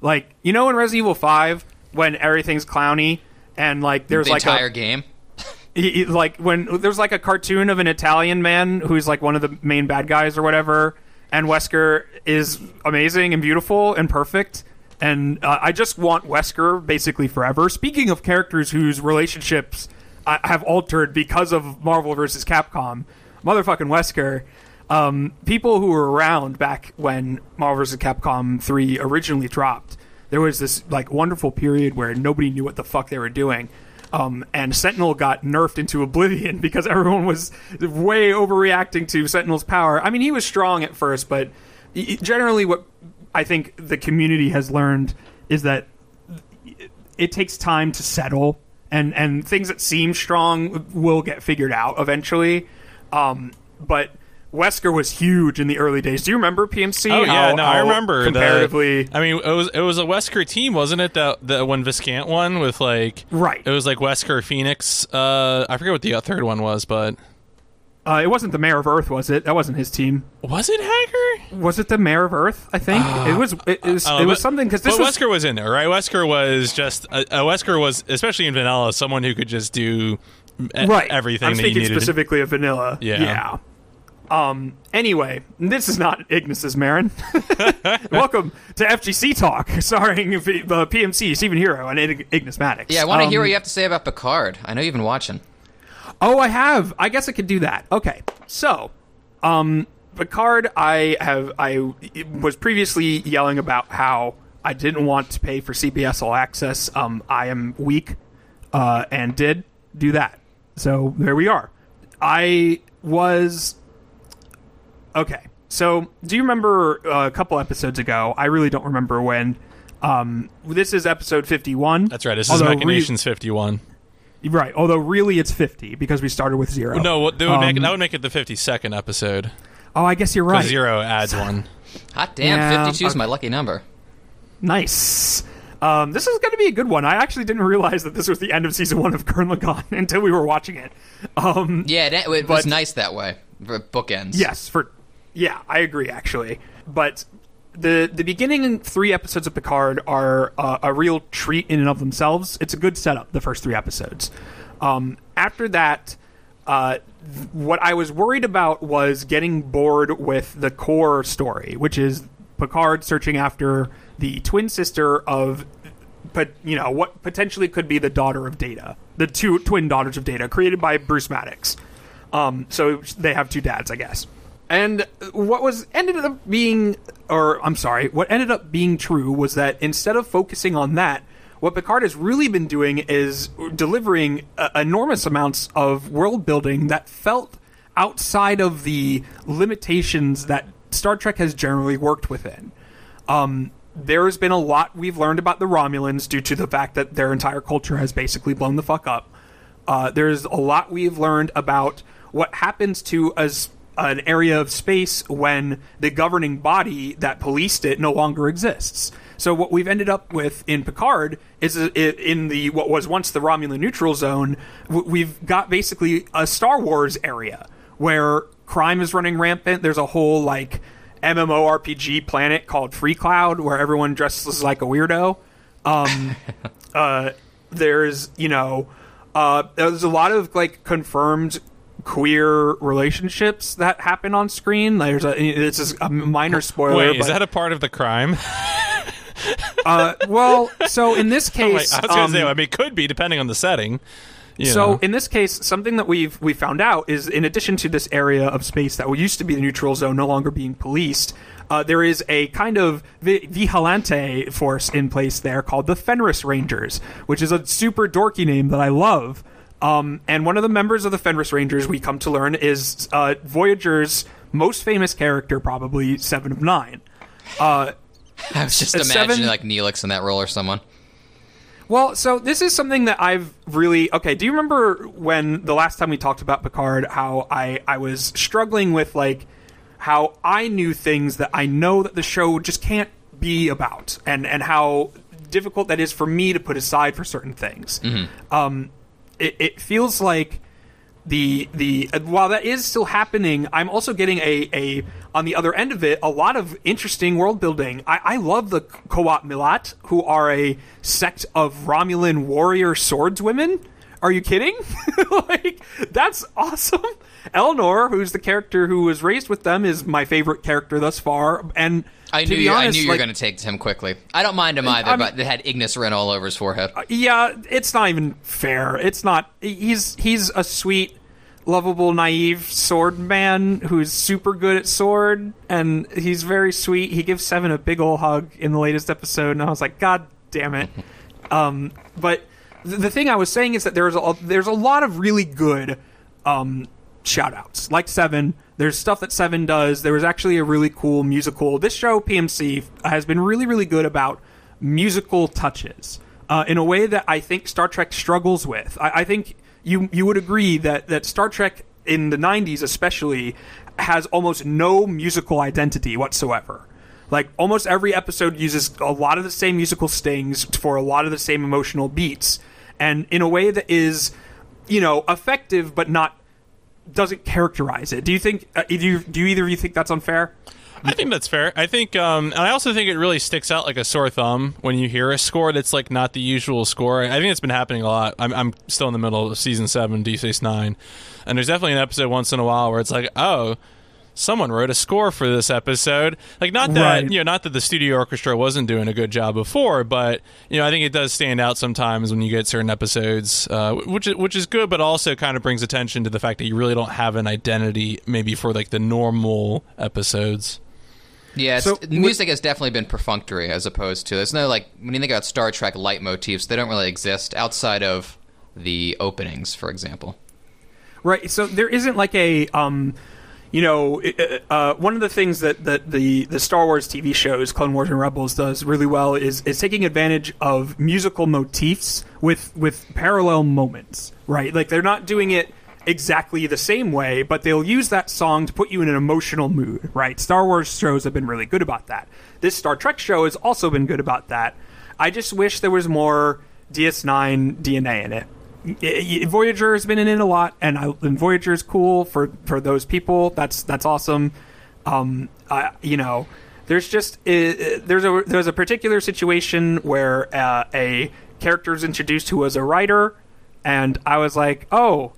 like you know in Resident Evil Five when everything's clowny and like there's the like entire a, game. He, he, like when there's like a cartoon of an Italian man who's like one of the main bad guys or whatever, and Wesker is amazing and beautiful and perfect. And uh, I just want Wesker basically forever. Speaking of characters whose relationships uh, have altered because of Marvel versus Capcom, motherfucking Wesker um, people who were around back when Marvel vs. Capcom 3 originally dropped, there was this like wonderful period where nobody knew what the fuck they were doing. Um, and Sentinel got nerfed into oblivion because everyone was way overreacting to Sentinel's power. I mean, he was strong at first, but generally, what I think the community has learned is that it takes time to settle, and and things that seem strong will get figured out eventually. Um, but Wesker was huge in the early days. Do you remember PMC? Oh yeah, no, I remember. Comparatively, the, I mean, it was it was a Wesker team, wasn't it? That the one Viscant one with like right. It was like Wesker, Phoenix. Uh, I forget what the third one was, but uh, it wasn't the Mayor of Earth, was it? That wasn't his team. Was it Haggar? Was it the Mayor of Earth? I think uh, it was. It, it was, uh, it was but, something because this but was, Wesker was in there, right? Wesker was just uh, uh, Wesker was especially in Vanilla, someone who could just do right. everything. I'm speaking specifically of Vanilla. Yeah. yeah. Um, anyway, this is not Ignis's Marin. Welcome to FGC Talk, starring uh, PMC, Steven Hero, and Ignis Maddox. Yeah, I want to um, hear what you have to say about Picard. I know you've been watching. Oh, I have. I guess I could do that. Okay, so, um, Picard, I have. I was previously yelling about how I didn't want to pay for CBS All Access. Um, I am weak, uh, and did do that. So there we are. I was Okay. So, do you remember uh, a couple episodes ago? I really don't remember when. Um, this is episode 51. That's right. This is Although re- 51. right. Although really it's 50 because we started with zero. No, what- that would, make, Um, that would make it the 52nd episode. Oh, I guess you're right. Zero adds one. Hot damn, Yeah, 52 is okay. my lucky number. Nice. Um, this is going to be a good one. I actually didn't realize that this was the end of season one of Gurren Lagann until we were watching it. Um, Yeah, it, it was But- nice that way. For bookends. Yes, for yeah, I agree actually. But the the beginning three episodes of Picard are uh, a real treat in and of themselves. It's a good setup. The first three episodes. Um, after that, uh, th- what I was worried about was getting bored with the core story, which is Picard searching after the twin sister of but you know what potentially could be the daughter of Data, the two twin daughters of Data, created by Bruce Maddox. Um, so they have two dads, I guess. And what was ended up being, or I'm sorry, what ended up being true was that instead of focusing on that, what Picard has really been doing is delivering uh, enormous amounts of world building that felt outside of the limitations that Star Trek has generally worked within. Um, there's been a lot we've learned about the Romulans due to the fact that their entire culture has basically blown the fuck up. Uh, there's a lot we've learned about what happens to as an area of space when the governing body that policed it no longer exists. So what we've ended up with in Picard is in the what was once the Romulan neutral zone, we've got basically a Star Wars area where crime is running rampant. There's a whole like MMORPG planet called Freecloud where everyone dresses like a weirdo. Um, uh, there's you know uh, there's a lot of like confirmed queer relationships that happen on screen. There's a it's just a minor spoiler. Wait, is that a part of the crime? uh, well? So in this I case, was gonna um, say, I mean, it could be depending on the setting. you So know. in this case, something that we've we found out is in addition to this area of space that used to be the neutral zone no longer being policed, uh, there is a kind of vi- vigilante force in place there called the Fenris Rangers, which is a super dorky name that I love. Um, and one of the members of the Fenris Rangers we come to learn is uh, Voyager's most famous character, probably Seven of Nine. Uh, I was just imagining seven- like Neelix in that role or someone. Well, so this is something that I've really okay. Do you remember when the last time we talked about Picard? How I I was struggling with like how I knew things that I know that the show just can't be about, and and how difficult that is for me to put aside for certain things. Um, it, it feels like the the uh, while that is still happening, I'm also getting a a on the other end of it a lot of interesting world building. I, I love the Qowat Milat, who are a sect of Romulan warrior swordswomen. Are you kidding? like that's awesome. Elnor, who's the character who was raised with them, is my favorite character thus far. And I knew you, I knew you were like- going to take him quickly. I don't mind him either, I'm- but it had Ignis written all over his forehead. yeah, it's not even fair. It's not. He's he's a sweet, lovable, naive sword man who's super good at sword, and he's very sweet. He gives Seven a big ol' hug in the latest episode, and I was like, God damn it. um, but th- the thing I was saying is that there's a there's a lot of really good um, shout outs like seven there's stuff that seven does. There was actually a really cool musical. This show pmc has been really really good about musical touches uh, in a way that i think star trek struggles with. I, I think you you would agree that that star trek in the 90s especially has almost no musical identity whatsoever. Like almost every episode uses a lot of the same musical stings for a lot of the same emotional beats. And in a way that is you know effective but not doesn't characterize it do you think uh, do you do either of you think that's unfair I think that's fair. I think, um, and I also think it really sticks out like a sore thumb when you hear a score that's like not the usual score. I think it's been happening a lot. I'm, I'm still in the middle of season seven, Deep Space Nine, and there's definitely an episode once in a while where it's like, oh, someone wrote a score for this episode. Like, not that Right. you know, not that the studio orchestra wasn't doing a good job before, but you know, I think it does stand out sometimes when you get certain episodes, uh, which is, which is good, but also kind of brings attention to the fact that you really don't have an identity maybe for like the normal episodes. Yeah, it's, So, the music has definitely been perfunctory as opposed to there's no like when you think about Star Trek leitmotifs, they don't really exist outside of the openings, for example. right so there isn't like a um you know, uh, one of the things that, that the, the Star Wars TV shows, Clone Wars and Rebels, does really well is, is taking advantage of musical motifs with with parallel moments, right? Like they're not doing it exactly the same way, but they'll use that song to put you in an emotional mood, right? Star Wars shows have been really good about that. This Star Trek show has also been good about that. I just wish there was more DS9 DNA in it. Voyager has been in it a lot, and, I, and Voyager is cool for, for those people. That's that's awesome. Um, I, you know, there's just uh, there's a there's a particular situation where uh, a character is introduced who was a writer, and I was like, oh,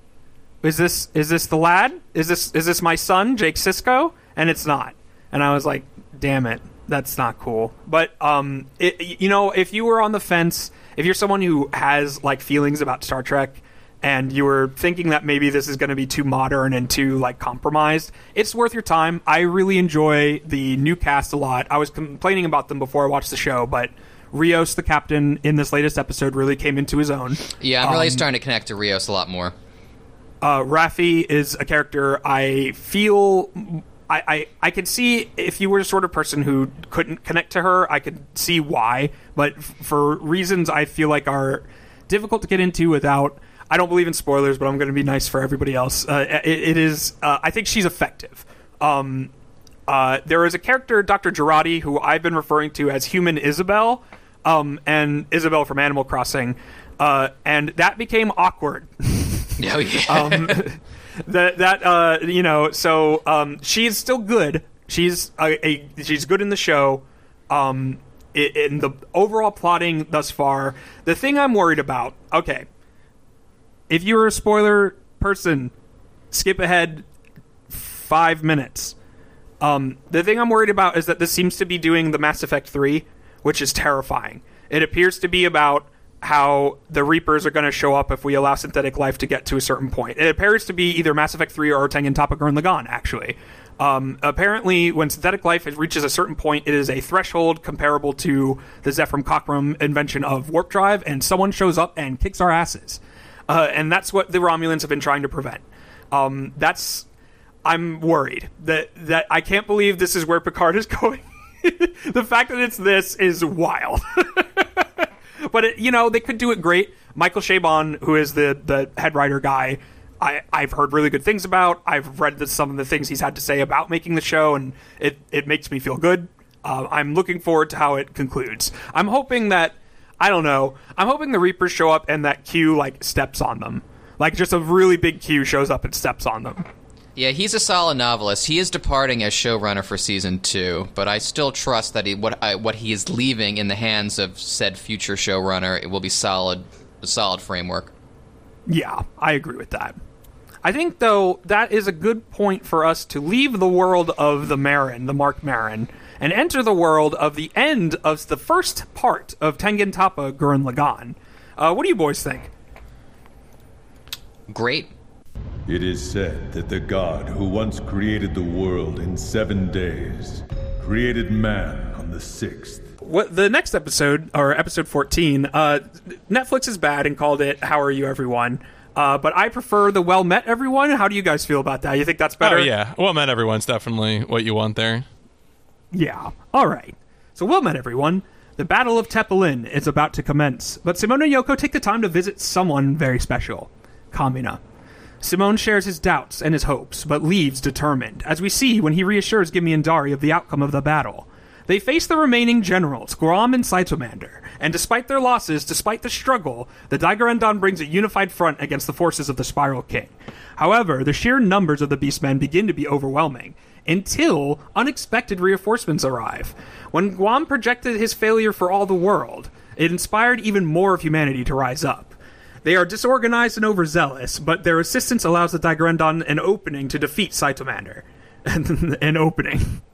is this is this the lad? Is this is this my son, Jake Sisko? And it's not. And I was like, damn it, that's not cool. But um, it, you know, if you were on the fence if you're someone who has like feelings about Star Trek and you were thinking that maybe this is going to be too modern and too like compromised, it's worth your time. I really enjoy the new cast a lot. I was complaining about them before I watched the show, but Rios, the captain, in this latest episode, really came into his own. Yeah, I'm really um, starting to connect to Rios a lot more. Uh, Raffi is a character I feel I, I, I could see if you were the sort of person who couldn't connect to her, I could see why. But f- for reasons I feel like are difficult to get into without. I don't believe in spoilers, but I'm going to be nice for everybody else. Uh, it, it is. Uh, I think she's effective. Um, uh, there is a character, Dr. Jurati, who I've been referring to as Human Isabel, um, and Isabel from Animal Crossing, uh, and that became awkward. oh yeah. um, that that uh, you know, so um, she's still good. She's a, a she's good in the show. Um, in the overall plotting thus far, the thing I'm worried about. Okay, if you're a spoiler person, skip ahead five minutes. Um, the thing I'm worried about is that this seems to be doing the Mass Effect 3, which is terrifying. It appears to be about how the Reapers are going to show up if we allow synthetic life to get to a certain point. It appears to be either Mass Effect 3 or Tengen Toppa Gurren Lagann, actually. Um, apparently, when synthetic life reaches a certain point, it is a threshold comparable to the Zefram Cochrane invention of warp drive, and someone shows up and kicks our asses. Uh, and that's what the Romulans have been trying to prevent. Um, that's I'm worried that that I can't believe this is where Picard is going. the fact that it's this is wild. but it, you know they could do it great. Michael Chabon, who is the the head writer guy, I, I've heard really good things about. I've read the, some of the things he's had to say about making the show, and it it makes me feel good. Uh, I'm looking forward to how it concludes. I'm hoping that I don't know. I'm hoping the Reapers show up and that Q like steps on them, like just a really big Q shows up and steps on them. Yeah, he's a solid novelist. He is departing as showrunner for season two, but I still trust that he, what I, what he is leaving in the hands of said future showrunner it will be solid, a solid framework. Yeah, I agree with that. I think though that is a good point for us to leave the world of the Marin, the Mark Marin, and enter the world of the end of the first part of Tengen Toppa Gurren Lagann. Uh, what do you boys think? Great. It is said that the god who once created the world in seven days created man on the sixth. What the next episode or episode fourteen? Uh, Netflix is bad and called it "How Are You, Everyone." Uh, but I prefer the "Well Met, Everyone." How do you guys feel about that? You think that's better? Oh yeah, "Well Met, Everyone's definitely what you want there. Yeah. All right. So, well met, everyone. The Battle of Teppelin is about to commence, but Simone and Yoko take the time to visit someone very special, Kamina. Simone shares his doubts and his hopes, but leaves determined, as we see when he reassures Gimi and Dari of the outcome of the battle. They face the remaining generals, Guam and Cytomander, and despite their losses, despite the struggle, the Dai-Gurren-dan brings a unified front against the forces of the Spiral King. However, the sheer numbers of the Beastmen begin to be overwhelming, until unexpected reinforcements arrive. When Guam projected his failure for all the world, it inspired even more of humanity to rise up. They are disorganized and overzealous, but their assistance allows the Dai-Gurren-dan an opening to defeat Cytomander. an opening.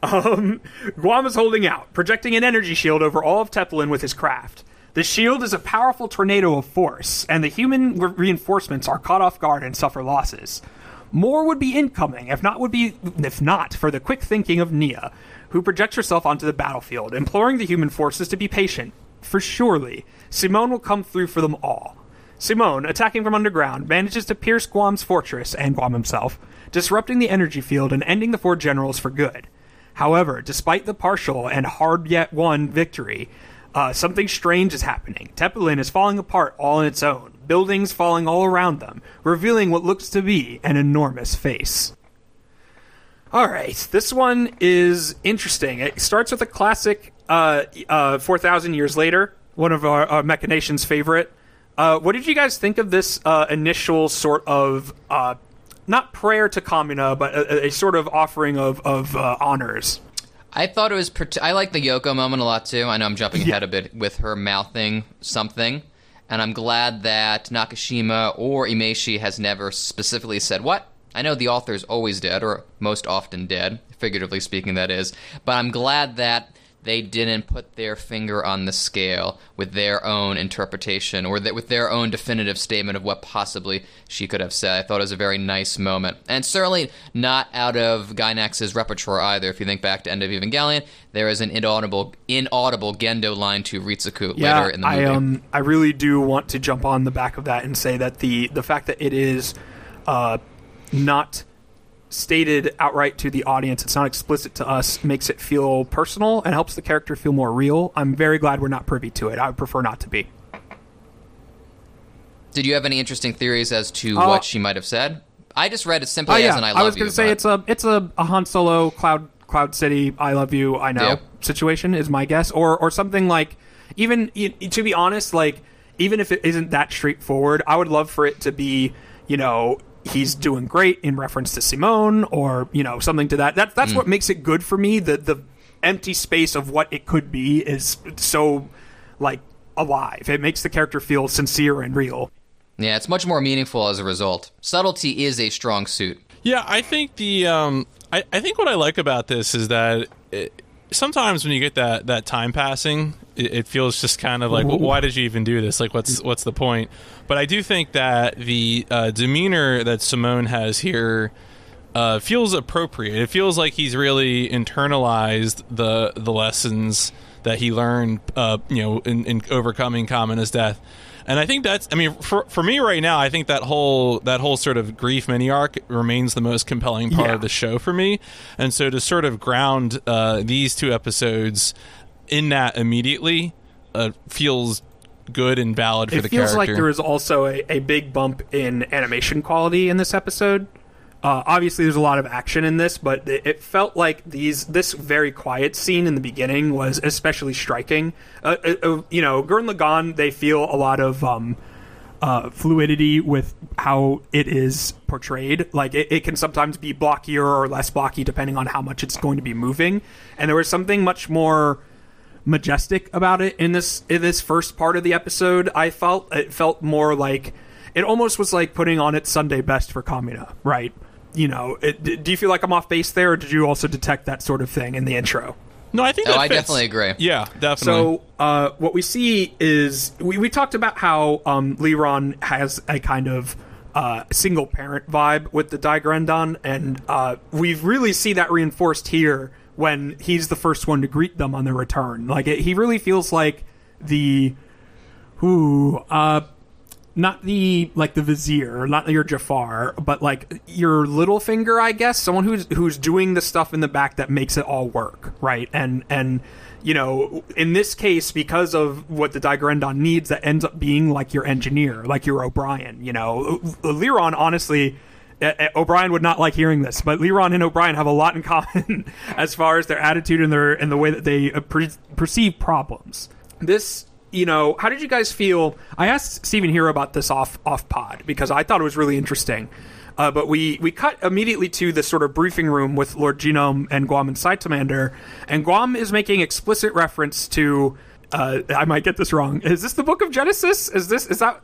Um, Guam is holding out, projecting an energy shield over all of Teppelin with his craft. The shield is a powerful tornado of force, and the human re- reinforcements are caught off guard and suffer losses. More would be incoming, if not would be if not for the quick thinking of Nia, who projects herself onto the battlefield, imploring the human forces to be patient. For surely, Simone will come through for them all. Simone, attacking from underground, manages to pierce Guam's fortress and Guam himself, disrupting the energy field and ending the four generals for good. However, despite the partial and hard yet won victory, uh, something strange is happening. Teppelin is falling apart all on its own, buildings falling all around them, revealing what looks to be an enormous face. All right, this one is interesting. It starts with a classic uh, uh, 4,000 years later, one of our, our Mechanations' favorite. Uh, what did you guys think of this uh, initial sort of, uh, not prayer to Kamina, but a, a sort of offering of, of uh, honors? I thought it was. I like the Yoko moment a lot too. I know I'm jumping ahead a bit with her mouthing something, and I'm glad that Nakashima or Imaishi has never specifically said what. I know the author is always dead, or most often dead, figuratively speaking, that is. But I'm glad that they didn't put their finger on the scale with their own interpretation or that with their own definitive statement of what possibly she could have said. I thought it was a very nice moment. And certainly not out of Gainax's repertoire either. If you think back to End of Evangelion, there is an inaudible inaudible Gendo line to Ritsuko yeah, later in the movie. I um I really do want to jump on the back of that and say that the the fact that it is uh not stated outright to the audience, it's not explicit to us, makes it feel personal and helps the character feel more real. I'm very glad we're not privy to it. I would prefer not to be. Did you have any interesting theories as to uh, what she might have said? I just read it simply uh, yeah. as an "I love you." I was going to say but... it's a it's a, a Han Solo Cloud Cloud City I love you I know yep. situation is my guess, or or something like even to be honest, like even if it isn't that straightforward, I would love for it to be you know he's doing great in reference to Simone or you know something to that. That that's mm. what makes it good for me. The the empty space of what it could be is so like alive. It makes the character feel sincere and real. Yeah, it's much more meaningful as a result. Subtlety is a strong suit. Yeah, I think the um, I, I think what I like about this is that it, sometimes when you get that that time passing, it, it feels just kind of like, well, why did you even do this? Like, what's what's the point? But I do think that the uh, demeanor that Simone has here uh, feels appropriate. It feels like he's really internalized the the lessons that he learned, uh, you know, in, in overcoming Kamina's death. And I think that's I mean for for me right now I think that whole that whole sort of grief mini arc remains the most compelling part yeah. of the show for me. And so to sort of ground uh, these two episodes in that immediately uh, feels good and valid for it the feels character. like there is also a, a big bump in animation quality in this episode. Uh, obviously, there's a lot of action in this, but it, it, felt like these this very quiet scene in the beginning was especially striking. Uh, uh, uh you know, Gurren Lagann, they feel a lot of um, uh, fluidity with how it is portrayed. Like it, it, can sometimes be blockier or less blocky depending on how much it's going to be moving. And there was something much more majestic about it in this in this first part of the episode. I felt it felt more like it almost was like putting on its Sunday best for Kamina, right? You know, it, do you feel like I'm off base there, or did you also detect that sort of thing in the intro? No, I think. Oh, I definitely agree. Yeah, definitely. So, uh, what we see is we, we talked about how um, Leeron has a kind of uh, single parent vibe with the Dai-Gurren-dan, and uh, we really see that reinforced here when he's the first one to greet them on their return. Like it, he really feels like the who uh not the like the vizier, not your Jafar, but like your Littlefinger, I guess, someone who's who's doing the stuff in the back that makes it all work, right? And and you know, in this case, because of what the Dai-Gurren-dan needs, that ends up being like your engineer, like your O'Brien. You know, Leeron honestly O'Brien would not like hearing this, but Leeron and O'Brien have a lot in common as far as their attitude and their and the way that they uh, perceive problems. This, you know, how did you guys feel? I asked Stephen here about this off off pod because I thought it was really interesting. Uh, but we, we cut immediately to the sort of briefing room with Lord Genome and Guam and Cytomander, and Guam is making explicit reference to. Uh, I might get this wrong. Is this the Book of Genesis? Is this is that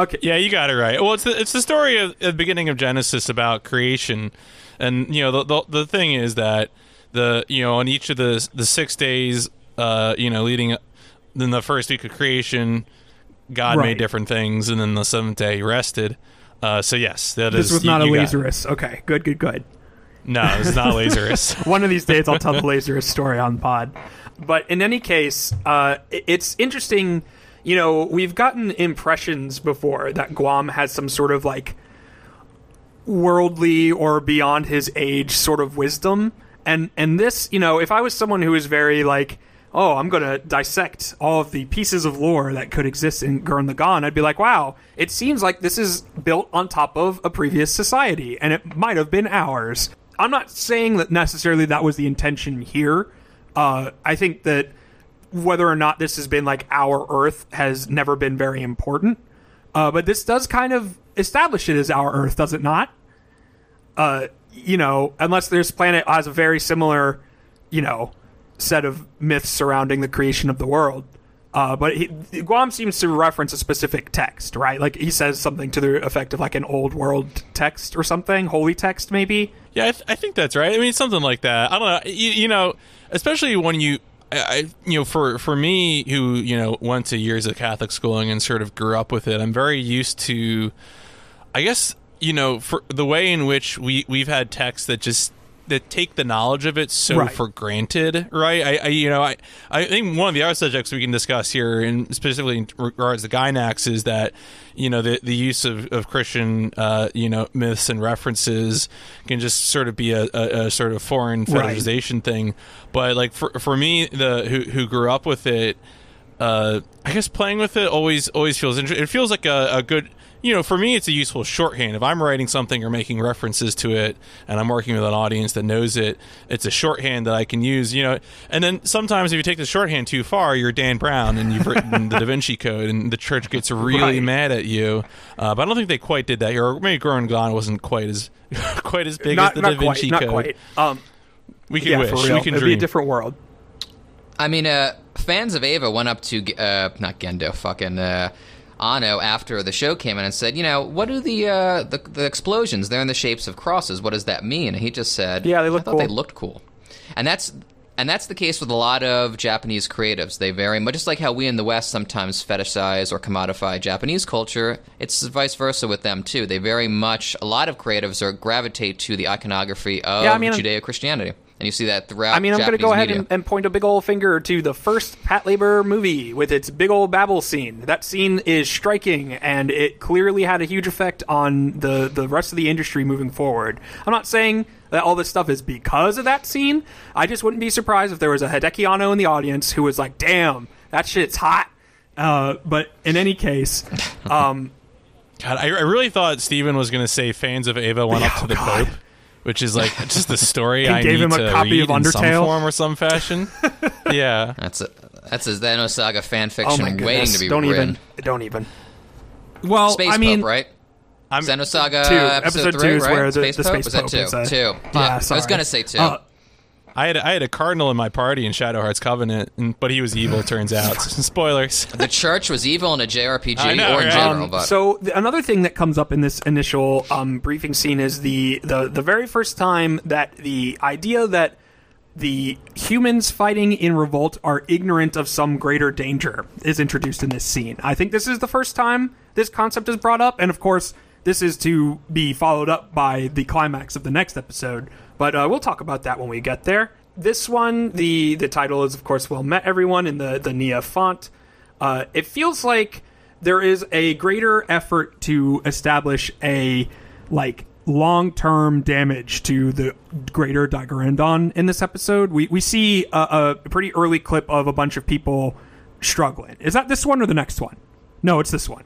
Okay. Yeah, you got it right. Well, it's the, it's the story of the beginning of Genesis about creation, and you know the, the the thing is that the you know on each of the the six days, uh, you know, leading in the first week of creation, God right. made different things, and then the seventh day he rested. Uh, so yes, that this is, was not you, a Lazarus. Okay, good, good, good. No, it's not Lazarus. One of these days, I'll tell the Lazarus story on pod. But in any case, uh, it's interesting you know, we've gotten impressions before that Guam has some sort of like worldly or beyond his age sort of wisdom. And and this, you know, if I was someone who was very like, oh, I'm going to dissect all of the pieces of lore that could exist in Gurren Lagann, I'd be like, wow, it seems like this is built on top of a previous society, and it might have been ours. I'm not saying that necessarily that was the intention here. Uh, I think that whether or not this has been like our Earth has never been very important. Uh, but this does kind of establish it as our Earth, does it not? Uh, you know, unless this planet has a very similar, you know, set of myths surrounding the creation of the world. Uh, but he, Guam seems to reference a specific text, right? Like he says something to the effect of like an old world text or something, holy text, maybe. Yeah, I, th- I think that's right. I mean, something like that. I don't know. You, you know, especially when you I, you know, for for me, who you know went to years of Catholic schooling and sort of grew up with it, I'm very used to, I guess, you know, for the way in which we we've had texts that just that take the knowledge of it so Right. for granted, right? I, I, you know, I, I think one of the other subjects we can discuss here, and specifically in regards to Gainax, is that you know the the use of, of Christian, uh, you know, myths and references can just sort of be a, a, a sort of foreign Right. fetishization thing. But like for for me, the who who grew up with it, uh, I guess playing with it always always feels interesting. It feels like a, a good, you know, for me, it's a useful shorthand. If I'm writing something or making references to it, and I'm working with an audience that knows it, it's a shorthand that I can use. You know, and then sometimes if you take the shorthand too far, you're Dan Brown and you've written the Da Vinci Code, and the church gets really Right. mad at you. Uh, but I don't think they quite did that here. Or maybe Gurren Lagann wasn't quite as quite as big not as the not Da Vinci quite, not Code. quite. Um, We can yeah, wish. We can It'd dream. be a different world. I mean, uh, fans of Eva went up to uh, not Gendo, fucking uh, Anno after the show came in and said, you know, what do the, uh, the the explosions? They're in the shapes of crosses. What does that mean? And he just said, Yeah, they look I thought they looked cool, and that's. And that's the case with a lot of Japanese creatives. They very much, just like how we in the West sometimes fetishize or commodify Japanese culture. It's vice versa with them too. They very much, a lot of creatives are gravitate to the iconography of Yeah, I mean, Judeo Christianity, and you see that throughout. I mean, I'm going to go ahead and, and point a big old finger to the first Patlabor movie with its big old Babel scene. That scene is striking, and it clearly had a huge effect on the, the rest of the industry moving forward. I'm not saying that all this stuff is because of that scene. I just wouldn't be surprised if there was a Hideki Anno in the audience who was like, damn, that shit's hot. Uh, but in any case, um, God, I, I really thought Steven was going to say fans of Eva went up Oh, to the God. Pope, which is like just the story He I gave need him a copy of in some Undertale? form or some fashion. yeah, That's a that's a Xenosaga fan oh fiction my waiting to be don't written. even, don't even. Well, Space I mean, Pope, right? I'm Xenosaga Two. episode, Episode three, two is right? where the- Space the Pope? Space was that two? is a- two. Yeah, I was gonna say two. Uh, I had I had a cardinal in my party in Shadow Hearts Covenant, and, but he was evil. Turns out, spoilers. the church was evil in a JRPG know, or in right? general, Um, but so the, another thing that comes up in this initial um, briefing scene is the, the the very first time that the idea that the humans fighting in revolt are ignorant of some greater danger is introduced in this scene. I think this is the first time this concept is brought up, and of course, this is to be followed up by the climax of the next episode. But uh, we'll talk about that when we get there. This one, the the title is of course "Well Met Everyone" in the the Nia font. Uh, it feels like there is a greater effort to establish a like long-term damage to the greater Dai-Gurren-dan in this episode. We we see a, a pretty early clip of a bunch of people struggling. Is that this one or the next one? No, it's this one.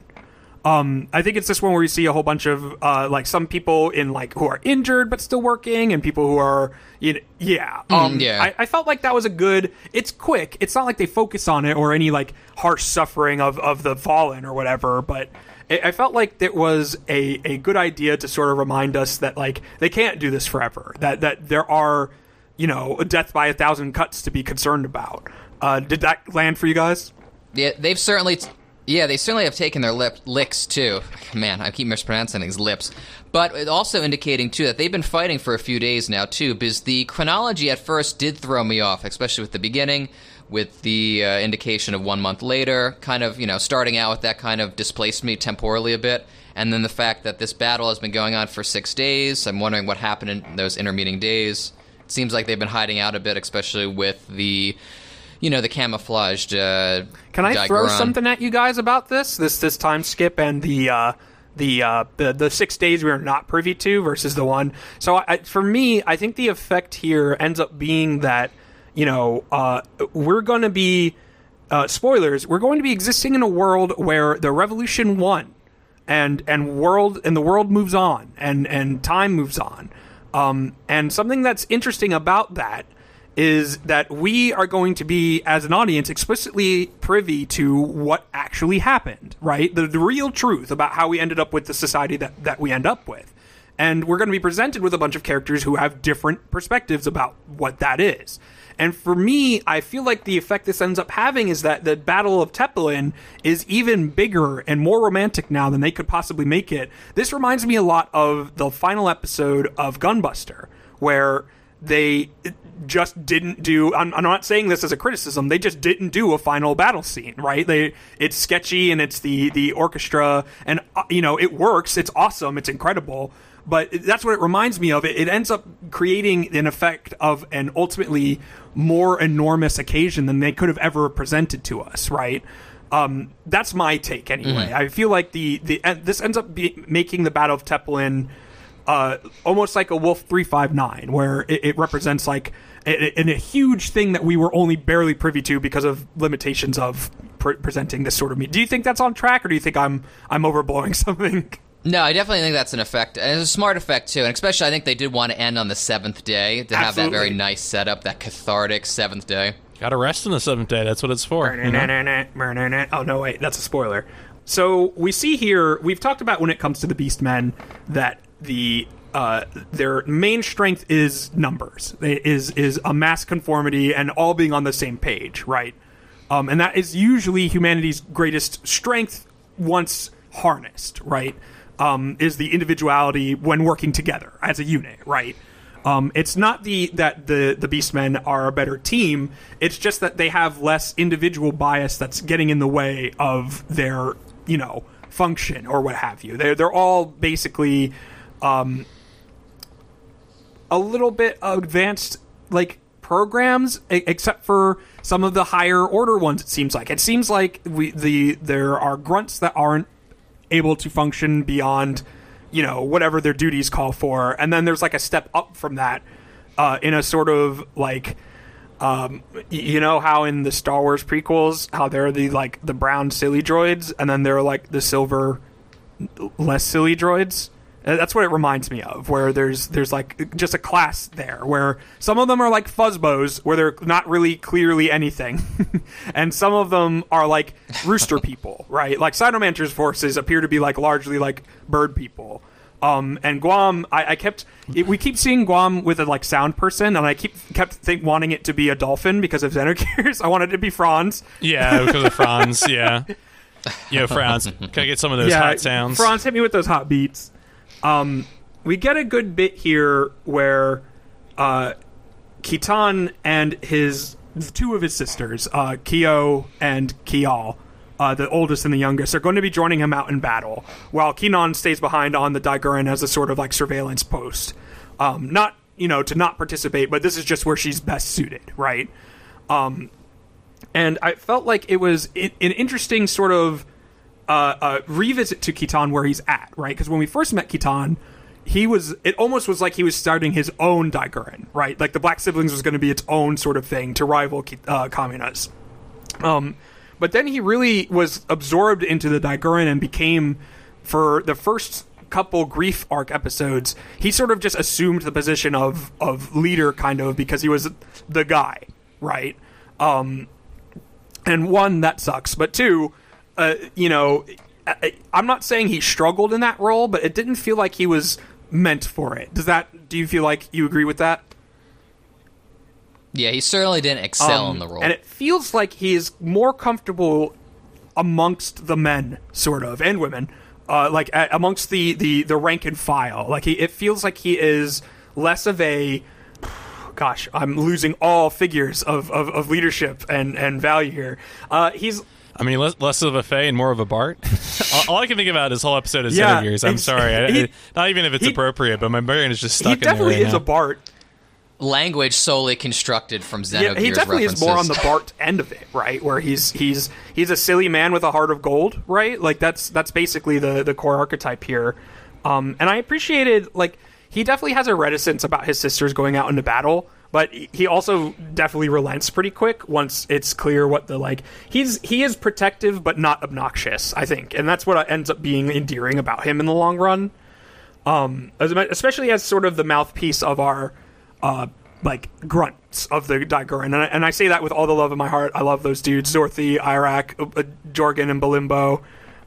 Um, I think it's this one where you see a whole bunch of uh, like some people in like who are injured but still working, and people who are you know, yeah. Um, yeah. I, I felt like that was a good. It's quick. It's not like they focus on it or any like harsh suffering of of the fallen or whatever. But it, I felt like it was a a good idea to sort of remind us that like they can't do this forever. That that there are you know death by a thousand cuts to be concerned about. Uh, did that land for you guys? yeah, they've certainly. Yeah, they certainly have taken their lip licks too. Man, I keep mispronouncing these lips. But also indicating too that they've been fighting for a few days now too, because the chronology at first did throw me off, especially with the beginning, with the uh, indication of one month later. Kind of, you know, starting out with that kind of displaced me temporally a bit, and then the fact that this battle has been going on for six days. I'm wondering what happened in those intermeeting days. It seems like they've been hiding out a bit, especially with the. You know the camouflaged. Uh, Can I throw something at you guys about this? This this time skip and the uh, the uh, the the six days we are not privy to versus the one. So I, for me, I think the effect here ends up being that you know uh, we're going to be uh, spoilers. We're going to be existing in a world where the revolution won, and and world and the world moves on, and and time moves on. Um, and something that's interesting about that is that we are going to be, as an audience, explicitly privy to what actually happened, right? The, the real truth about how we ended up with the society that, that we end up with. And we're going to be presented with a bunch of characters who have different perspectives about what that is. And for me, I feel like the effect this ends up having is that the Battle of Teppelin is even bigger and more romantic now than they could possibly make it. This reminds me a lot of the final episode of Gunbuster, where they just didn't do I'm, I'm, not saying this as a criticism they just didn't do a final battle scene right? They it's sketchy and it's the the orchestra and uh, you know it works it's awesome it's incredible but that's what it reminds me of. It, it ends up creating an effect of an ultimately more enormous occasion than they could have ever presented to us right? Um, that's my take anyway. Mm-hmm. i feel like the the this ends up be, making the battle of Teppelin uh, almost like a Wolf 359, where it, it represents like a, a, a, huge thing that we were only barely privy to because of limitations of pre- presenting this sort of meat. Do you think that's on track, or do you think I'm I'm overblowing something? No, I definitely think that's an effect. And it's a smart effect too, and especially I think they did want to end on the seventh day to have that very nice setup, that cathartic seventh day. Got to rest on the seventh day. That's what it's for. You know? Oh no, wait, that's a spoiler. So we see here, we've talked about when it comes to the Beastmen that the uh, their main strength is numbers, is is a mass conformity and all being on the same page, right? Um, and that is usually humanity's greatest strength once harnessed, right? Um, is the individuality when working together as a unit, right? Um, it's not the that the the Beastmen are a better team. It's just that they have less individual bias that's getting in the way of their you know function or what have you. They're they're all basically um, a little bit advanced like programs except for some of the higher order ones it seems like. It seems like we the there are grunts that aren't able to function beyond you know whatever their duties call for. And then there's like a step up from that uh, in a sort of like um, you know how in the Star Wars prequels how they're the like the brown silly droids and then they're like the silver less silly droids that's what it reminds me of, where there's there's like just a class there where some of them are like fuzzbos, where they're not really clearly anything, and some of them are like rooster people, right? Like Cytomander's forces appear to be like largely like bird people. Um, and Guam, I, I kept it, we keep seeing Guam with a like sound person, and I keep kept think wanting it to be a dolphin because of Xenogears. I wanted it to be Franz. Yeah, because of Franz. Yeah. Yo, Franz, can I get some of those yeah, hot sounds? Franz, hit me with those hot beats. Um, we get a good bit here where uh, Kittan and his two of his sisters, uh, Kiyoh and Kiyal, uh, the oldest and the youngest, are going to be joining him out in battle, while Kinon stays behind on the Dai-Gurren as a sort of like surveillance post. Um, not you know to not participate, but this is just where she's best suited, right? Um, and I felt like it was an interesting sort of uh, uh, revisit to Kittan where he's at, right? Because when we first met Kittan, he was it almost was like he was starting his own Dai-Gurren, right? Like the Black Siblings was going to be its own sort of thing to rival uh, Kaminas. Um, but then he really was absorbed into the Dai-Gurren and became, for the first couple grief arc episodes, he sort of just assumed the position of of leader, kind of because he was the guy, right? Um, and one that sucks, but two uh, you know, I, I'm not saying he struggled in that role, but it didn't feel like he was meant for it. Does that? Do you feel like you agree with that? Yeah, he certainly didn't excel um, in the role, and it feels like he is more comfortable amongst the men, sort of, and women, uh, like uh, amongst the, the the rank and file. Like he, it feels like he is less of a gosh, I'm losing all figures of, of, of leadership and, and value here. Uh, he's I mean, less, less of a Fei and more of a Bart. all, all, I can think about this whole episode is yeah, years. I'm sorry, he, I, not even if it's he, appropriate, but my brain is just stuck. He definitely right is now. a Bart. language solely constructed from Xenogears Yeah, he definitely references. is more on the Bart end of it, right? Where he's he's he's a silly man with a heart of gold, right? Like that's that's basically the the core archetype here. Um, and I appreciated like he definitely has a reticence about his sisters going out into battle, but he also definitely relents pretty quick once it's clear what the like he's he is protective but not obnoxious, I think, and that's what ends up being endearing about him in the long run. Um, especially as sort of the mouthpiece of our uh, like grunts of the Dai-Gurren, and I, and I say that with all the love in my heart. I love those dudes, Dorothy, Iraak, uh, Jorgun, and Balinbow.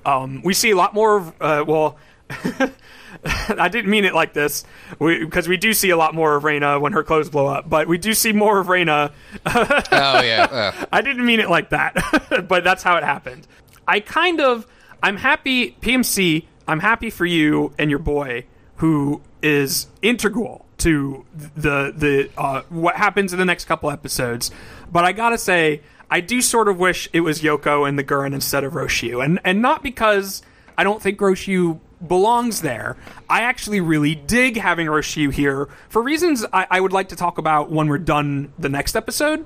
Um, we see a lot more. Of, uh, well, I didn't mean it like this because we, do see a lot more of Reyna when her clothes blow up, but we do see more of Reyna. oh yeah. Uh, I didn't mean it like that, but that's how it happened. I kind of, I'm happy, PMC, I'm happy for you and your boy who is integral to the the uh, what happens in the next couple episodes. But I gotta say, I do sort of wish it was Yoko and the Gurren instead of Rossiu, and and not because I don't think Rossiu belongs there. I actually really dig having Rossiu here for reasons I, I would like to talk about when we're done the next episode.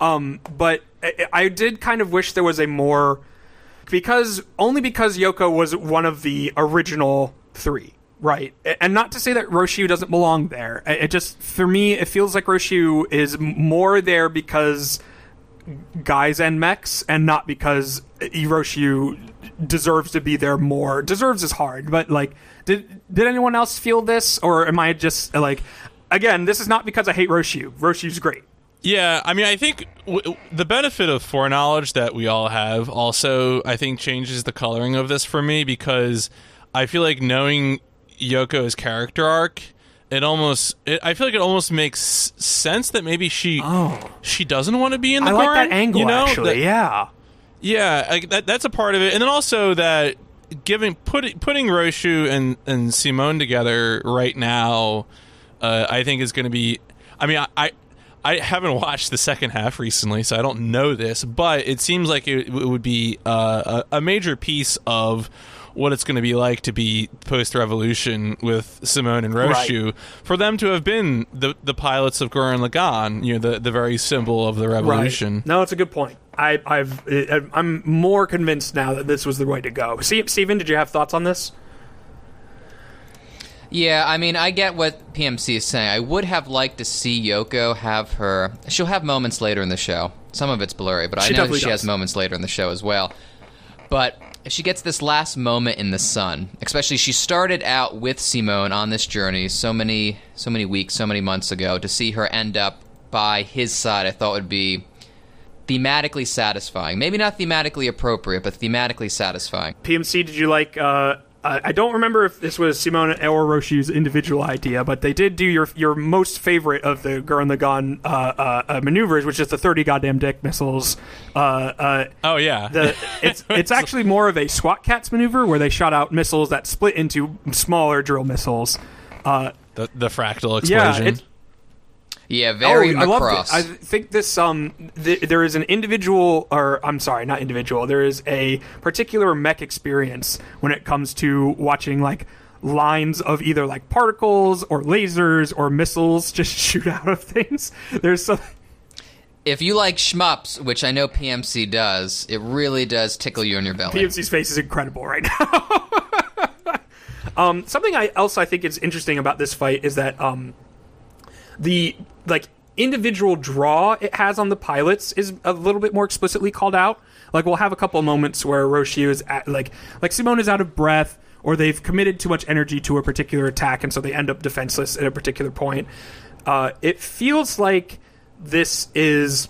Um, but I, I did kind of wish there was a more because only because Yoko was one of the original three, right? And not to say that Rossiu doesn't belong there. It just for me, it feels like Rossiu is more there because guys and mechs, and not because Rossiu deserves to be there more. Deserves is hard, but like, did did anyone else feel this, or am I just like? Again, this is not because I hate Rossiu. Rossiu's great. Yeah, I mean, I think w- the benefit of foreknowledge that we all have also, I think, changes the coloring of this for me because I feel like knowing Yoko's character arc, it almost, it, I feel like it almost makes sense that maybe she, oh. she doesn't want to be in the. I like Garden, that angle, you know? actually. That- yeah. Yeah, that, that's a part of it, and then also that giving put, putting Rossiu and and Simone together right now, uh, I think is going to be. I mean, I, I I haven't watched the second half recently, so I don't know this, but it seems like it, it would be uh, a, a major piece of what it's going to be like to be post revolution with Simone and Rossiu for them to have been the the pilots of Gurren Lagann, you know, the the very symbol of the revolution. No, it's a good point. I, I've, I- I'm more convinced now that this was the way to go. See, Steven, did you have thoughts on this? Yeah, I mean, I get what PMC is saying. I would have liked to see Yoko have her. She'll have moments later in the show. Some of it's blurry, but She I know definitely she has moments later in the show as well. But if she gets this last moment in the sun, especially she started out with Simone on this journey so many, so many weeks, so many months ago. To see her end up by his side, I thought would be thematically satisfying. Maybe not thematically appropriate, but thematically satisfying. PMC, did you like? Uh, uh, I don't remember if this was Simone or Roshi's individual idea, but they did do your your most favorite of the Gurren Lagann uh, uh, uh, maneuvers, which is the thirty goddamn dick missiles. Uh, uh, Oh yeah, the, it's it's actually more of a SWAT Kats maneuver where they shot out missiles that split into smaller drill missiles. Uh, the, the fractal yeah, explosion. Yeah, very oh, I love. I think this um th- there is an individual or I'm sorry, not individual. There is a particular mech experience when it comes to watching like lines of either like particles or lasers or missiles just shoot out of things. There's some If you like shmups, which I know PMC does, it really does tickle you in your belly. PMC's face is incredible right now. um, something I, else I think is interesting about this fight is that um, the like individual draw it has on the pilots is a little bit more explicitly called out. Like we'll have a couple moments where Roshi is at, like like Simone is out of breath or they've committed too much energy to a particular attack and so they end up defenseless at a particular point. Uh, it feels like this is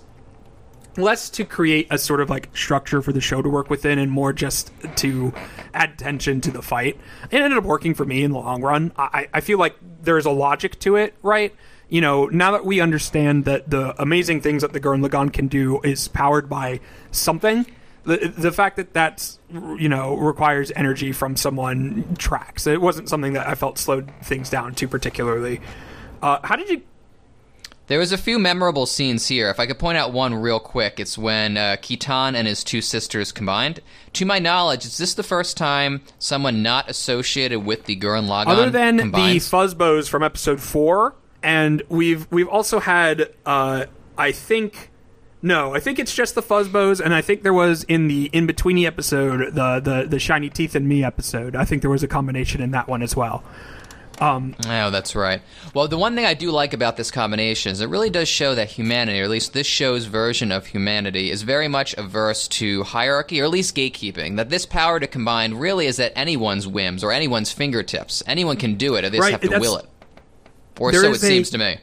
less to create a sort of like structure for the show to work within and more just to add tension to the fight. It ended up working for me in the long run. I, I feel like there's a logic to it, right? You know, now that we understand that the amazing things that the Gurren Lagann can do is powered by something, the, the fact that that's, you know, requires energy from someone tracks. It wasn't something that I felt slowed things down too particularly. Uh, how did you There was a few memorable scenes here. If I could point out one real quick, it's when uh, Kittan and his two sisters combined. To my knowledge, is this the first time someone not associated with the Gurren Lagann other than combined? the Fuzzbos from episode four and we've we've also had uh, I think no, I think it's just the Fuzzbows, and I think there was in the in betweeny episode the the the shiny teeth and me episode. I think there was a combination in that one as well. Oh, that's right. Well, the one thing I do like about this combination is it really does show that humanity, or at least this show's version of humanity, is very much averse to hierarchy, or at least gatekeeping. That this power to combine really is at anyone's whims or anyone's fingertips. Anyone can do it, or they just Right, have to will it. Or There so it a- seems to me.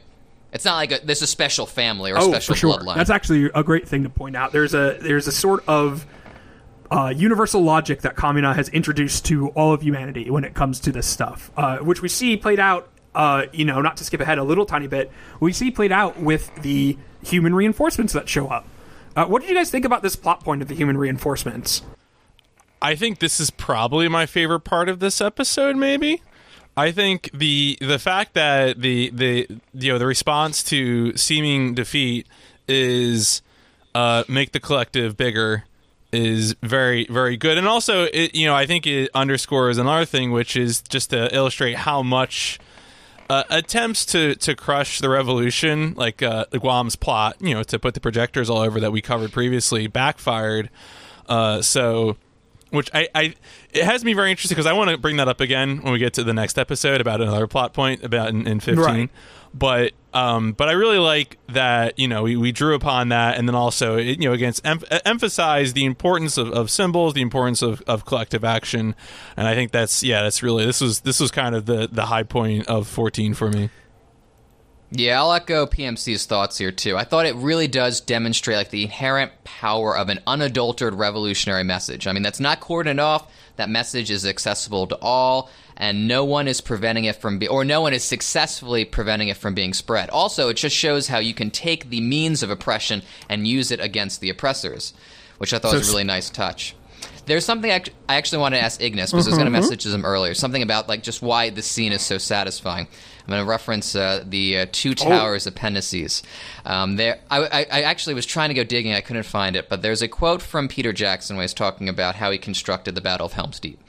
It's not like a, this is a special family or a oh, special for sure. bloodline. That's actually a great thing to point out. There's a there's a sort of uh, universal logic that Kamina has introduced to all of humanity when it comes to this stuff, uh, which we see played out. Uh, you know, not to skip ahead a little tiny bit, we see played out with the human reinforcements that show up. Uh, what did you guys think about this plot point of the human reinforcements? I think this is probably my favorite part of this episode. Maybe I think the the fact that the the you know the response to seeming defeat is uh, make the collective bigger is very very good, and also it you know I think it underscores another thing, which is just to illustrate how much. Uh, attempts to to crush the revolution, like uh, Guam's plot, you know, to put the projectors all over that we covered previously, backfired. Uh, so which I, I it has me very interested because I want to bring that up again when we get to the next episode about another plot point about in, in 15 Right. but um but I really like that you know we, we drew upon that and then also it, you know against em- emphasize the importance of, of symbols the importance of, of collective action. And I think that's yeah that's really this was this was kind of the the high point of 14 for me Yeah, I'll echo PMC's thoughts here too. I thought it really does demonstrate like the inherent power of an unadulterated revolutionary message. I mean, that's not cordoned off. That message is accessible to all, and no one is preventing it from be, or no one is successfully preventing it from being spread. Also, it just shows how you can take the means of oppression and use it against the oppressors, which I thought So was a really nice touch. There's something I, I actually wanted to ask Ignis because I was going to mm-hmm. message him earlier. Something about like just why this scene is so satisfying. I'm going to reference uh, the uh, Two Towers appendices. Um, there, I, I, I actually was trying to go digging, I couldn't find it, but there's a quote from Peter Jackson where he's talking about how he constructed the Battle of Helm's Deep.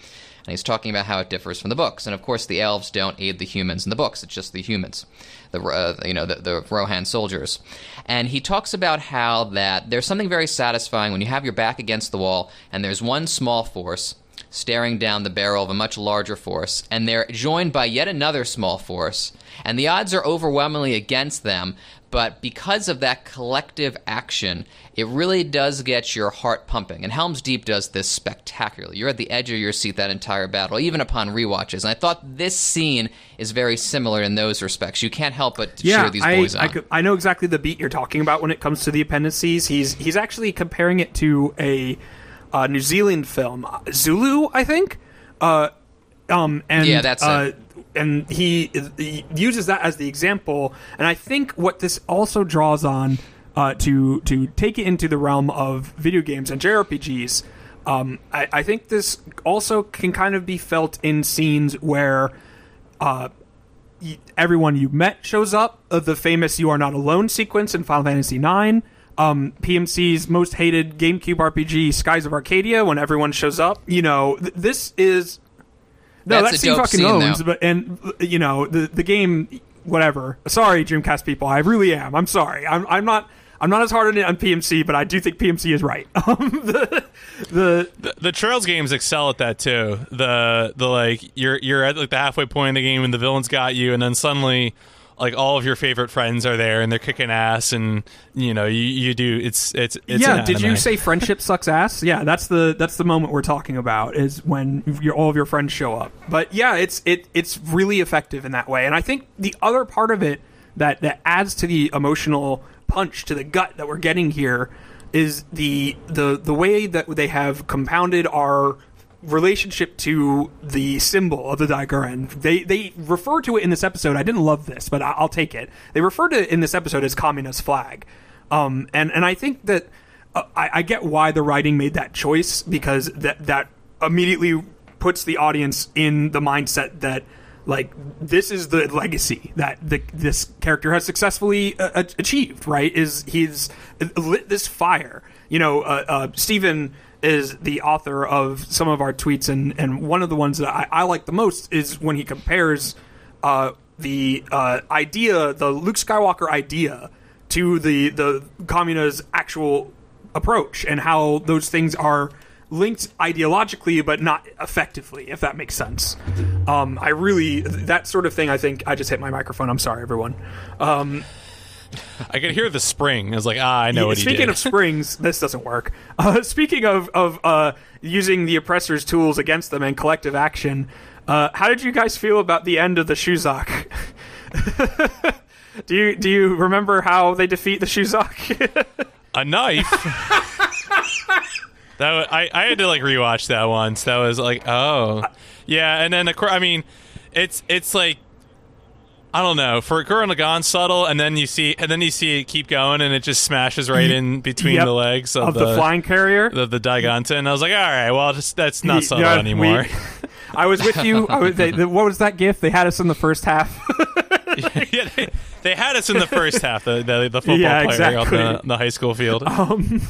And he's talking about how it differs from the books. And of course, the elves don't aid the humans in the books. It's just the humans, the uh, you know the, the Rohan soldiers. And he talks about how that there's something very satisfying when you have your back against the wall and there's one small force staring down the barrel of a much larger force, and they're joined by yet another small force, and the odds are overwhelmingly against them. But because of that collective action, it really does get your heart pumping. And Helm's Deep does this spectacularly. You're at the edge of your seat that entire battle, even upon rewatches. And I thought this scene is very similar in those respects. You can't help but to cheer these I, boys on. I, could- I know exactly the beat you're talking about when it comes to the appendices. He's he's actually comparing it to a uh, New Zealand film, Zulu, I think. Uh, um, and Yeah, that's uh. And he, he uses that as the example. And I think what this also draws on uh, to to take it into the realm of video games and JRPGs. Um, I, I think this also can kind of be felt in scenes where uh, y- everyone you met shows up. Uh, the famous "You Are Not Alone" sequence in Final Fantasy IX. Um, PMC's most hated GameCube RPG, Skies of Arcadia, when everyone shows up. You know, th- this is no, That's that a scene dope fucking scene, owns. though. But and you know the the game, whatever. Sorry, Dreamcast people, I really am. I'm sorry. I'm I'm not. I'm not as hard on it on PMC, but I do think PMC is right. Um, the, the the, the Trails games excel at that too. The the like you're you're at like the halfway point in the game and the villains got you, and then suddenly like all of your favorite friends are there and they're kicking ass, and you know you, you do it's it's it's yeah, did you say friendship sucks ass? Yeah, that's the that's the moment we're talking about is when all of your friends show up. But yeah, it's it it's really effective in that way. And I think the other part of it that that adds to the emotional punch to the gut that we're getting here is the the the way that they have compounded our relationship to the symbol of the Dai-Gurren. They they refer to it in this episode. I didn't love this, but I, I'll take it. They refer to it in this episode as communist flag, um, and and I think that uh, I, I get why the writing made that choice because that that immediately puts the audience in the mindset that like this is the legacy that the, this character has successfully uh, achieved right is he's lit this fire you know uh, uh, stephen is the author of some of our tweets and and one of the ones that i, I like the most is when he compares uh, the uh, idea, the Luke Skywalker idea, to the the Kamina's actual approach and how those things are linked ideologically but not effectively if that makes sense. Um, i really that sort of thing i think i just hit my microphone. I'm sorry everyone. Um, I could hear the spring. I was like, ah, I know what he speaking of springs this doesn't work uh, speaking of of uh, using the oppressor's tools against them and collective action uh, how did you guys feel about the end of the shuzak do you do you remember how they defeat the shuzak a knife. that I I had to like rewatch that once. That was like, oh, yeah. And then of course, I mean, it's it's like. I don't know. For Gurren Lagann, subtle, and then you see, and then you see it keep going, and it just smashes right in between Yep. the legs of, of the, flying carrier of the Daiganten. And I was like, all right, well, just, that's not subtle yeah, anymore. we- I was with you. I was, they, the, what was that gift? They had us in the first half. yeah, they, they had us in the first half, the the, the football Yeah, player exactly. on the, the high school field. Um,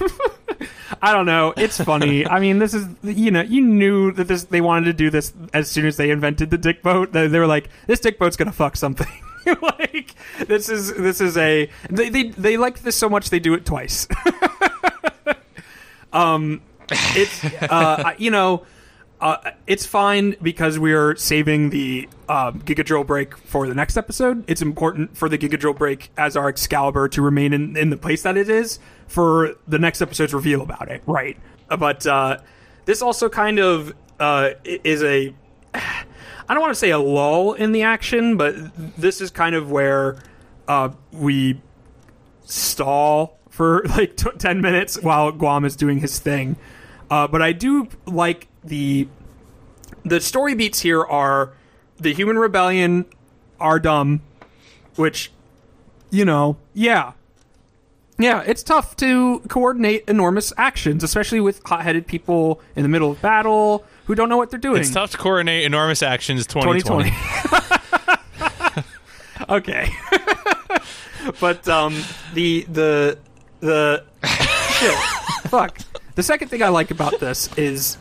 I don't know. It's funny. I mean, this is you know you knew that this they wanted to do this as soon as they invented the dick boat. They, they were like, this dick boat's gonna fuck something. like this is this is a they they they like this so much they do it twice. um, it's uh you know. Uh, it's fine because we're saving the um, Giga Drill break for the next episode. It's important for the Giga Drill break as our Excalibur to remain in, in the place that it is for the next episode's reveal about it, right? But uh, this also kind of uh, is a. I don't want to say a lull in the action, but this is kind of where uh, we stall for like t- 10 minutes while Guam is doing his thing. Uh, but I do like the the story beats here are the human rebellion are dumb, which you know, yeah. Yeah, it's tough to coordinate enormous actions, especially with hot-headed people in the middle of battle who don't know what they're doing. It's tough to coordinate enormous actions 2020. 2020. okay. but um the the the shit. Fuck. The second thing I like about this is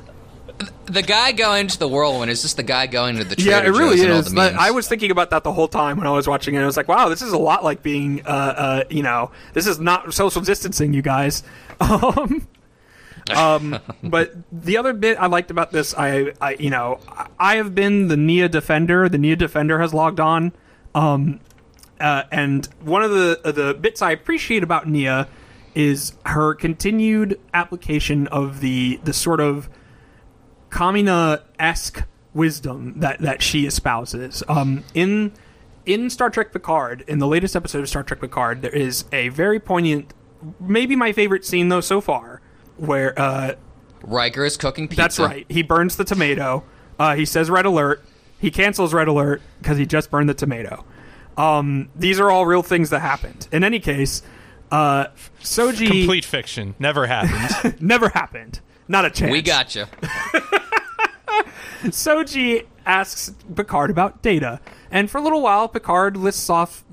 The guy going to the whirlwind is just the guy going to the Trader yeah, it really Joe's is. But. I was thinking about that the whole time when I was watching it. I was like, wow, this is a lot like being, uh, uh, you know, this is not social distancing, you guys. Um, um, but the other bit I liked about this, I, I, you know, I- I have been the Nia defender. The Nia defender has logged on, um, uh, and one of the the bits I appreciate about Nia is her continued application of the the sort of Kamina esque wisdom that that she espouses. Um, in in Star Trek Picard, in the latest episode of Star Trek Picard, there is a very poignant, maybe my favorite scene though so far, where uh, Riker is cooking pizza. that's right, he burns the tomato. Uh, he says red alert. He cancels red alert because he just burned the tomato. Um, these are all real things that happened. In any case, uh, Soji Complete fiction. Never happened. never happened. Not a chance. We got you. Soji asks Picard about Data, and for a little while, Picard lists off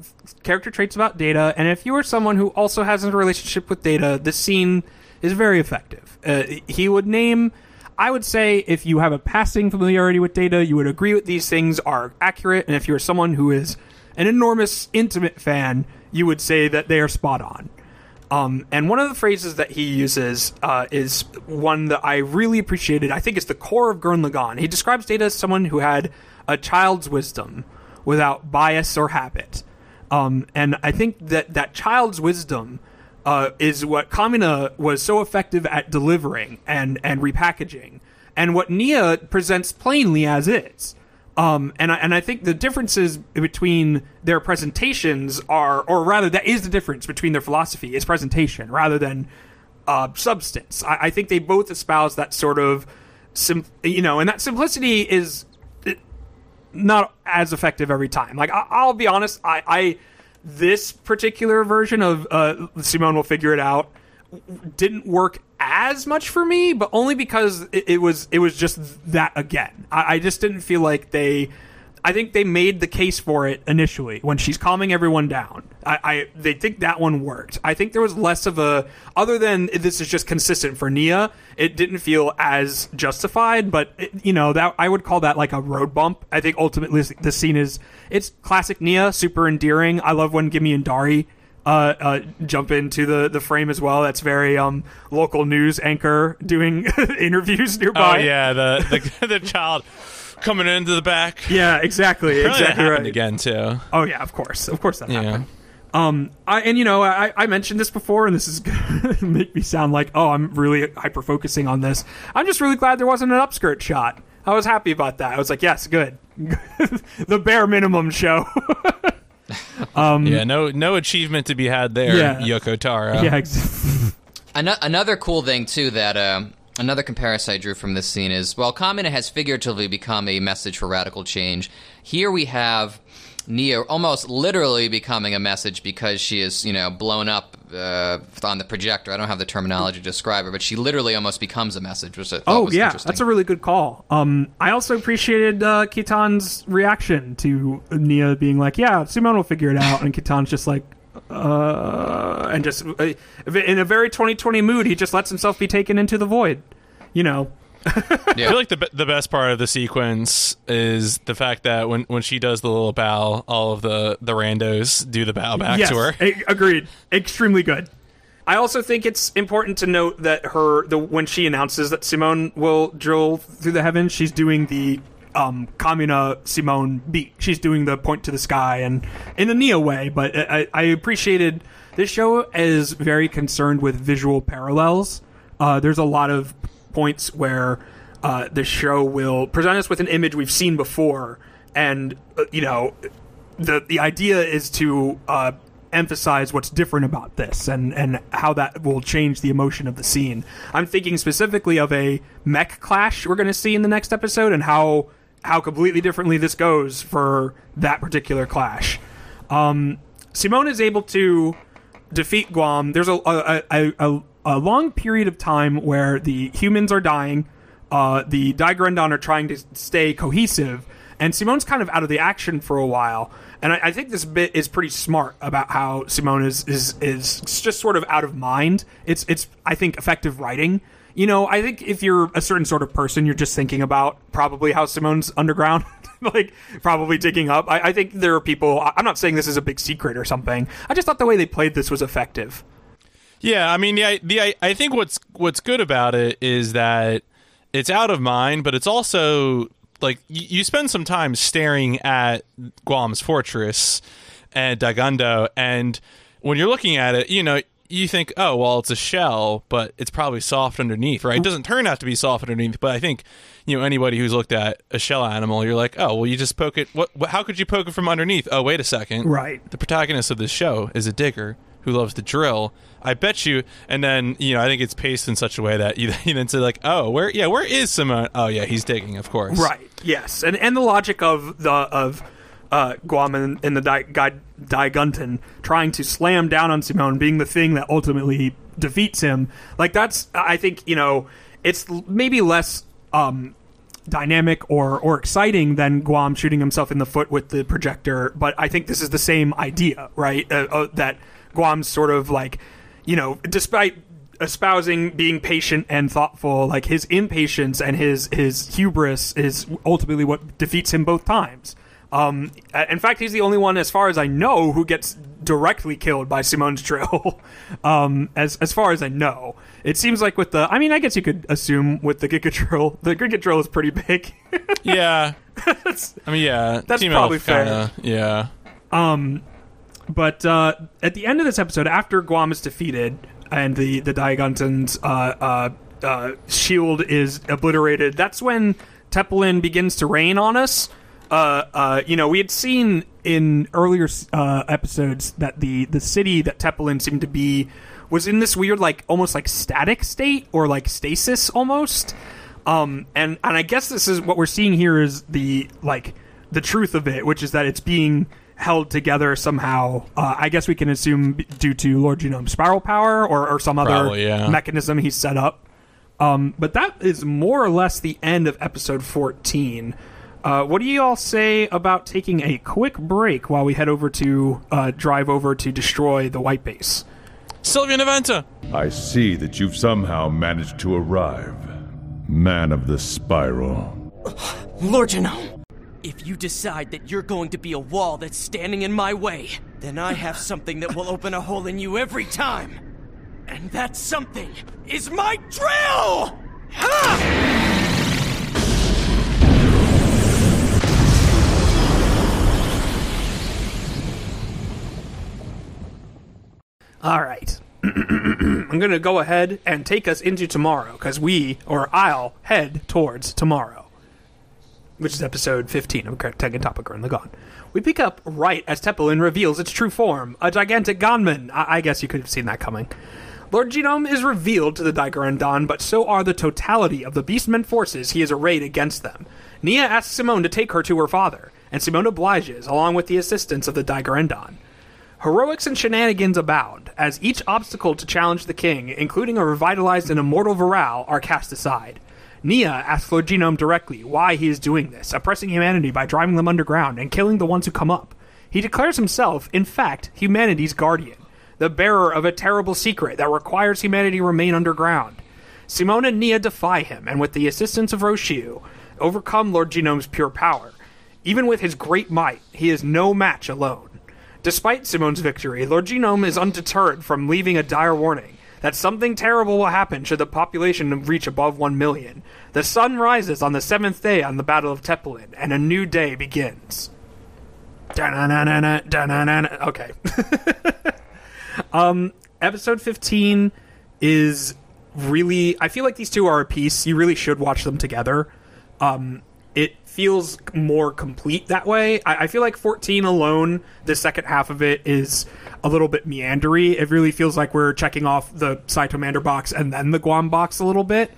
character traits about Data. And if you are someone who also has a relationship with Data, this scene is very effective. Uh, he would name. I would say if you have a passing familiarity with Data, you would agree with these things are accurate, and if you're someone who is an enormous intimate fan, you would say that they are spot on. Um, and one of the phrases that he uses uh, is one that I really appreciated. I think it's the core of Gurren Lagann. He describes Data as someone who had a child's wisdom without bias or habit. Um, and I think that that child's wisdom uh, is what Kamina was so effective at delivering and, and repackaging, and what Nia presents plainly as is. Um, and I, and I think the differences between their presentations are, or rather, that is the difference between their philosophy is presentation rather than uh, substance. I, I think they both espouse that sort of, sim- you know, and that simplicity is not as effective every time. Like I, I'll be honest, I, I this particular version of uh, Simone will figure it out didn't work as much for me, but only because it, it was it was just that again. I, I just didn't feel like they I think they made the case for it initially when she's calming everyone down. I, I they think that one worked. I think there was less of a other than this is just consistent for Nia. It didn't feel as justified, but it, you know that I would call that like a road bump. I think ultimately the scene is it's classic Nia, super endearing. I love when Gimmy and Darry uh, uh, jump into the, the frame as well. That's very um, local news anchor doing interviews nearby. Oh yeah, the the, the child coming into the back. Yeah, exactly. Apparently exactly right. again too. Oh yeah, of course, of course that Yeah. happened. Um, I and you know I, I mentioned this before, and this is gonna make me sound like oh I'm really hyper focusing on this. I'm just really glad there wasn't an upskirt shot. I was happy about that. I was like, yes, good, the bare minimum show. yeah, no no achievement to be had there, Yeah. Yoko Taro. yeah, ex- Ano- another cool thing too that um, another comparison I drew from this scene is while Kamina has figuratively become a message for radical change, here we have Nia almost literally becoming a message because she is you know blown up uh, on the projector. I don't have the terminology to describe her, but she literally almost becomes a message, which Oh yeah, that's a really good call. Um, I also appreciated uh, Kittan's reaction to Nia being like, "Yeah, Simone will figure it out," and Kittan's just like, "Uh," and just uh, in a very 2020 mood, he just lets himself be taken into the void. You know, I feel like the the best part of the sequence is the fact that when, when she does the little bow, all of the, the randos do the bow back yes, to her. a- agreed. Extremely good. I also think it's important to note that her the when she announces that Simone will drill through the heavens, she's doing the um Kamina Simone beat. She's doing the point to the sky and in a Neo way, but I, I appreciated this show is very concerned with visual parallels. Uh, there's a lot of points where uh, the show will present us with an image we've seen before, and uh, you know the the idea is to uh, emphasize what's different about this and and how that will change the emotion of the scene. I'm thinking specifically of a mech clash we're going to see in the next episode and how how completely differently this goes for that particular clash. Um, Simone is able to defeat Guam. There's a a, a, a a long period of time where the humans are dying. Uh, the Dai-Gurren-dan are trying to stay cohesive, and Simone's kind of out of the action for a while. And I, I think this bit is pretty smart about how Simone is, is is just sort of out of mind. It's it's I think effective writing. You know, I think if you're a certain sort of person, you're just thinking about probably how Simone's underground, like probably digging up. I, I think there are people. I'm not saying this is a big secret or something. I just thought the way they played this was effective. Yeah, I mean, the, the I, I think what's what's good about it is that it's out of mind, but it's also like you, you spend some time staring at Guam's fortress and Dai-Gundo, and when you're looking at it, you know. You think, oh well, it's a shell, but it's probably soft underneath, right? It doesn't turn out to be soft underneath, but I think, you know, anybody who's looked at a shell animal, you're like, oh well, you just poke it. What? what how could you poke it from underneath? Oh, wait a second, Right. the protagonist of this show is a digger who loves to drill. I bet you, and then you know, I think it's paced in such a way that you, then say like, oh, where, yeah, where is Simone? Oh, yeah, he's digging, of course. Right. Yes, and and the logic of the of uh, Guam and, and the Di, Guy, Gunton trying to slam down on Simone being the thing that ultimately defeats him. Like that's I think you know it's maybe less um, dynamic or or exciting than Guam shooting himself in the foot with the projector. But I think this is the same idea, right? Uh, uh, that Guam's sort of like you know, despite espousing being patient and thoughtful, like his impatience and his his hubris is ultimately what defeats him both times. Um, in fact, he's the only one, as far as I know, who gets directly killed by Simone's drill. um, as as far as I know, it seems like with the, I mean, I guess you could assume with the Giga drill, the Giga drill is pretty big. Yeah. I mean, yeah. That's Team probably Elf kinda, Yeah. But uh, at the end of this episode, after Guam is defeated and the the Diagontan's uh, uh, uh, shield is obliterated, that's when Teppelin begins to rain on us. Uh, uh, you know, we had seen in earlier episodes that the the city that Teppelin seemed to be was in this weird, like almost like static state or like stasis almost. Um, and and I guess this is what we're seeing here is the like the truth of it, which is that it's being held together somehow. Uh, I guess we can assume due to Lord Genome's spiral power or, or some other Probably, yeah. mechanism he's set up. Um, but that is more or less the end of episode 14. Uh, what do you all say about taking a quick break while we head over to uh, drive over to destroy the white base? Sylvia Naventa. I see that you've somehow managed to arrive. Man of the Spiral. Lord Genome, if you decide that you're going to be a wall that's standing in my way, then I have something that will open a hole in you every time. And that something is my drill! Ha! All right. I'm going to go ahead and take us into tomorrow because we, or I'll, head towards tomorrow, which is episode 15 of Tengen Toppa Gurren Lagann. We pick up right as Teppelin reveals its true form, a gigantic Gonman. I, I guess you could have seen that coming. Lord Genome is revealed to the Dai-Gurren-dan, but so are the totality of the Beastmen forces he has arrayed against them. Nia asks Simone to take her to her father, and Simone obliges, along with the assistance of the Dai-Gurren-dan. Heroics and shenanigans abound, as each obstacle to challenge the king, including a revitalized and immortal Viral, are cast aside. Nia asks Lord Genome directly why he is doing this, oppressing humanity by driving them underground and killing the ones who come up. He declares himself, in fact, humanity's guardian, the bearer of a terrible secret that requires humanity remain underground. Simone and Nia defy him, and with the assistance of Rossiu, overcome Lord Genome's pure power. Even with his great might, he is no match alone. Despite Simone's victory, Lord Genome is undeterred from leaving a dire warning that something terrible will happen should the population reach above 1 million. The sun rises on the seventh day on the Battle of Teppelin, and a new day begins. Da-na-na-na-na, da-na-na-na. Okay. um, episode 15 is really. I feel like these two are a piece. You really should watch them together. Um, feels more complete that way. I, I, feel like 14 alone, the second half of it is a little bit meandery. It really feels like we're checking off the Cytomander box and then the Guam box a little bit.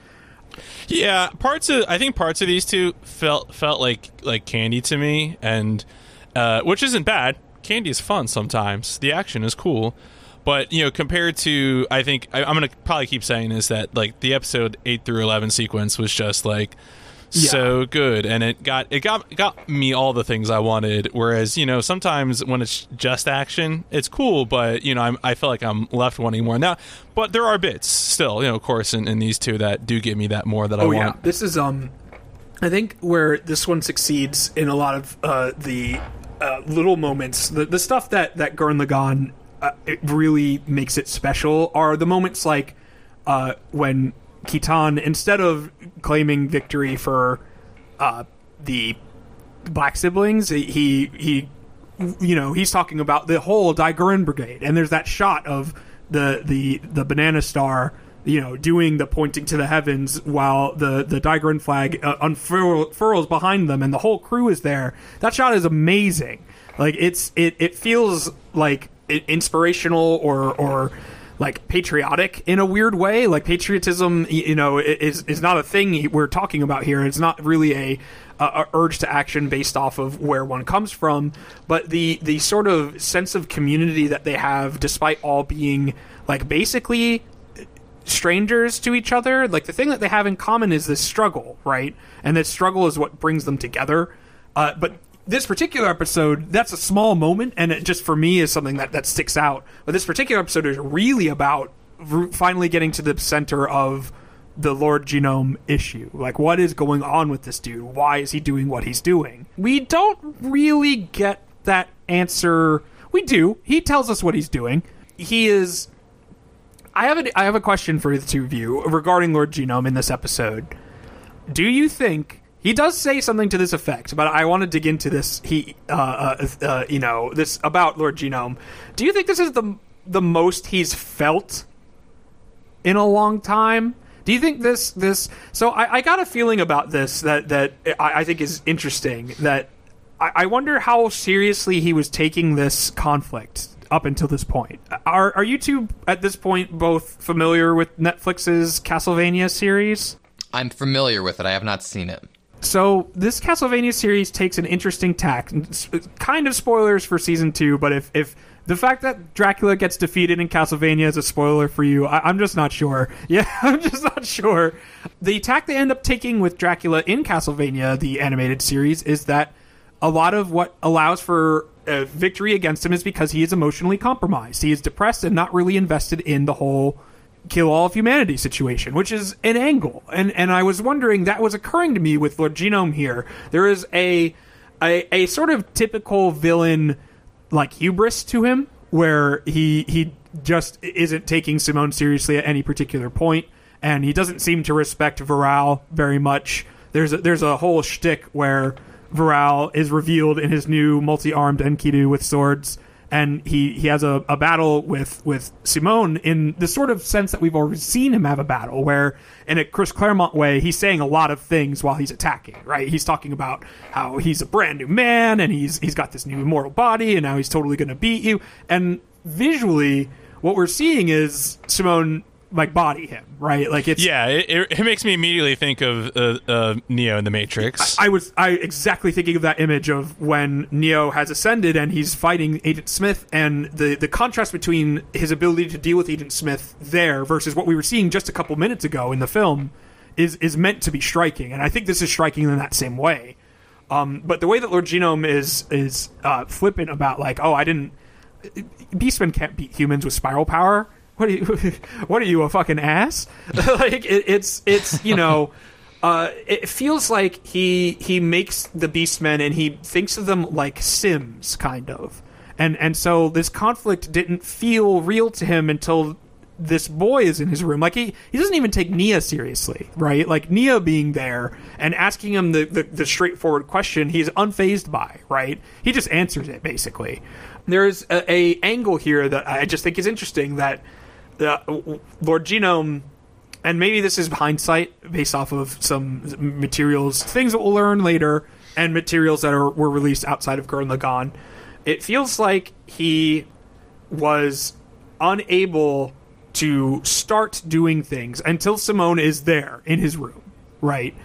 Yeah, parts of I think parts of these two felt felt like like candy to me, and uh, which isn't bad. Candy is fun sometimes. The action is cool, but you know, compared to I think I, I'm gonna probably keep saying is that like the episode eight through eleven sequence was just like yeah. so good and it got it got got me all the things I wanted whereas you know sometimes when it's just action it's cool but you know I'm, I feel like I'm left wanting more now but there are bits still you know of course in, in these two that do give me that more that oh, I yeah. want this is um I think where this one succeeds in a lot of uh, the uh, little moments the, the stuff that that Gurren Lagann uh, it really makes it special are the moments like uh, when Kittan, instead of claiming victory for uh, the black siblings, he he you know he's talking about the whole Dai-Gurren brigade, and there's that shot of the the the banana star, you know, doing the pointing to the heavens while the the Dai-Gurren flag uh, unfurls behind them, and the whole crew is there. That shot is amazing. Like it's it it feels like inspirational or or like patriotic in a weird way. Like patriotism, you know, is is not a thing we're talking about here. It's not really a, a, urge to action based off of where one comes from, but the the sort of sense of community that they have, despite all being like basically strangers to each other. Like the thing that they have in common is this struggle, right? And this struggle is what brings them together. Uh, but this particular episode, that's a small moment, and it just for me is something that, that sticks out. But this particular episode is really about finally getting to the center of the Lord Genome issue. Like, what is going on with this dude? Why is he doing what he's doing? We don't really get that answer. We do. He tells us what he's doing. He is. I have a, I have a question for the two of you regarding Lord Genome in this episode. Do you think he does say something to this effect, but I want to dig into this. He, uh, uh, uh, you know, this about Lord Genome. Do you think this is the the most he's felt in a long time? Do you think this this? So I, I got a feeling about this that that I, I think is interesting. That I, I wonder how seriously he was taking this conflict up until this point. Are are you two at this point both familiar with Netflix's Castlevania series? I'm familiar with it. I have not seen it. So this Castlevania series takes an interesting tack. Kind of spoilers for season two, but if if the fact that Dracula gets defeated in Castlevania is a spoiler for you, I, am just not sure. Yeah, I'm just not sure. The tack they end up taking with Dracula in Castlevania, the animated series, is that a lot of what allows for a victory against him is because he is emotionally compromised. He is depressed and not really invested in the whole kill all of humanity situation, which is an angle. And and I was wondering that was occurring to me with Lord Genome here. There is a a, a sort of typical villain like hubris to him where he he just isn't taking Simone seriously at any particular point, and he doesn't seem to respect Viral very much. There's a, there's a whole shtick where Viral is revealed in his new multi-armed Enkidu with swords, and he he has a, a battle with with Simone in the sort of sense that we've already seen him have a battle, where in a Chris Claremont way, he's saying a lot of things while he's attacking. Right? He's talking about how he's a brand new man and he's he's got this new immortal body, and now he's totally going to beat you. And visually, what we're seeing is Simone like body him, right? Like it's yeah. It, it makes me immediately think of uh, uh, Neo in the Matrix. I, I, was I exactly thinking of that image of when Neo has ascended and he's fighting Agent Smith, and the the contrast between his ability to deal with Agent Smith there versus what we were seeing just a couple minutes ago in the film is is meant to be striking, and I think this is striking in that same way. Um, but the way that Lord Genome is is uh, flippant about like, oh, I didn't. Beastmen can't beat humans with spiral power what are you? What are you a fucking ass? like it, it's it's you know. Uh, it feels like he he makes the Beastmen and he thinks of them like Sims, kind of, and and so this conflict didn't feel real to him until this boy is in his room. Like he he doesn't even take Nia seriously, right? Like Nia being there and asking him the the, the straightforward question, he's unfazed by, right? He just answers it basically. There's a, a angle here that I just think is interesting that the Lord Genome, and maybe this is hindsight based off of some materials, things that we'll learn later, and materials that are were released outside of Gurren Lagann. It feels like he was unable to start doing things until Simone is there in his room, right?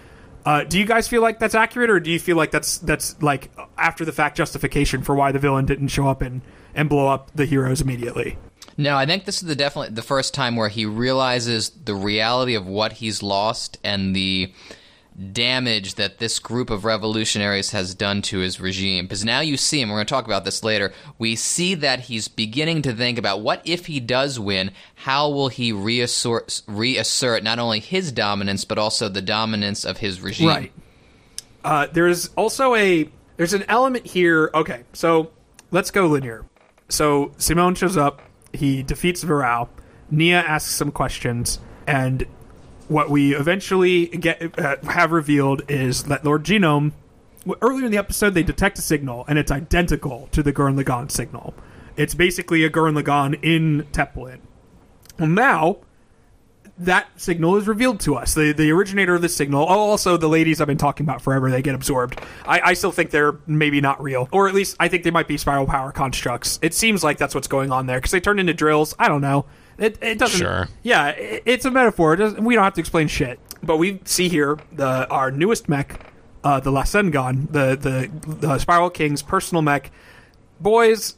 Uh, do you guys feel like that's accurate, or do you feel like that's that's like after the fact justification for why the villain didn't show up and and blow up the heroes immediately? No, I think this is the definitely the first time where he realizes the reality of what he's lost and the damage that this group of revolutionaries has done to his regime. Because now you see him, we're going to talk about this later. We see that he's beginning to think about what if he does win, how will he reassert, reassert not only his dominance, but also the dominance of his regime. Right. Uh, there's also a there's an element here. Okay, so let's go linear. So Simone shows up he defeats Viral. Nia asks some questions, and what we eventually get uh, have revealed is that Lord Genome. Earlier in the episode, they detect a signal, and it's identical to the Gurren Lagann signal. It's basically a Gurren Lagann in Teppelin. Well, now that signal is revealed to us. The the originator of the signal. Oh, also the ladies I've been talking about forever. They get absorbed. I, I still think they're maybe not real, or at least I think they might be spiral power constructs. It seems like that's what's going on there because they turn into drills. I don't know. It, it doesn't. Sure. Yeah, it, it's a metaphor. It we don't have to explain shit. But we see here the our newest mech, uh, the Lazengann, the the the Spiral King's personal mech. Boys,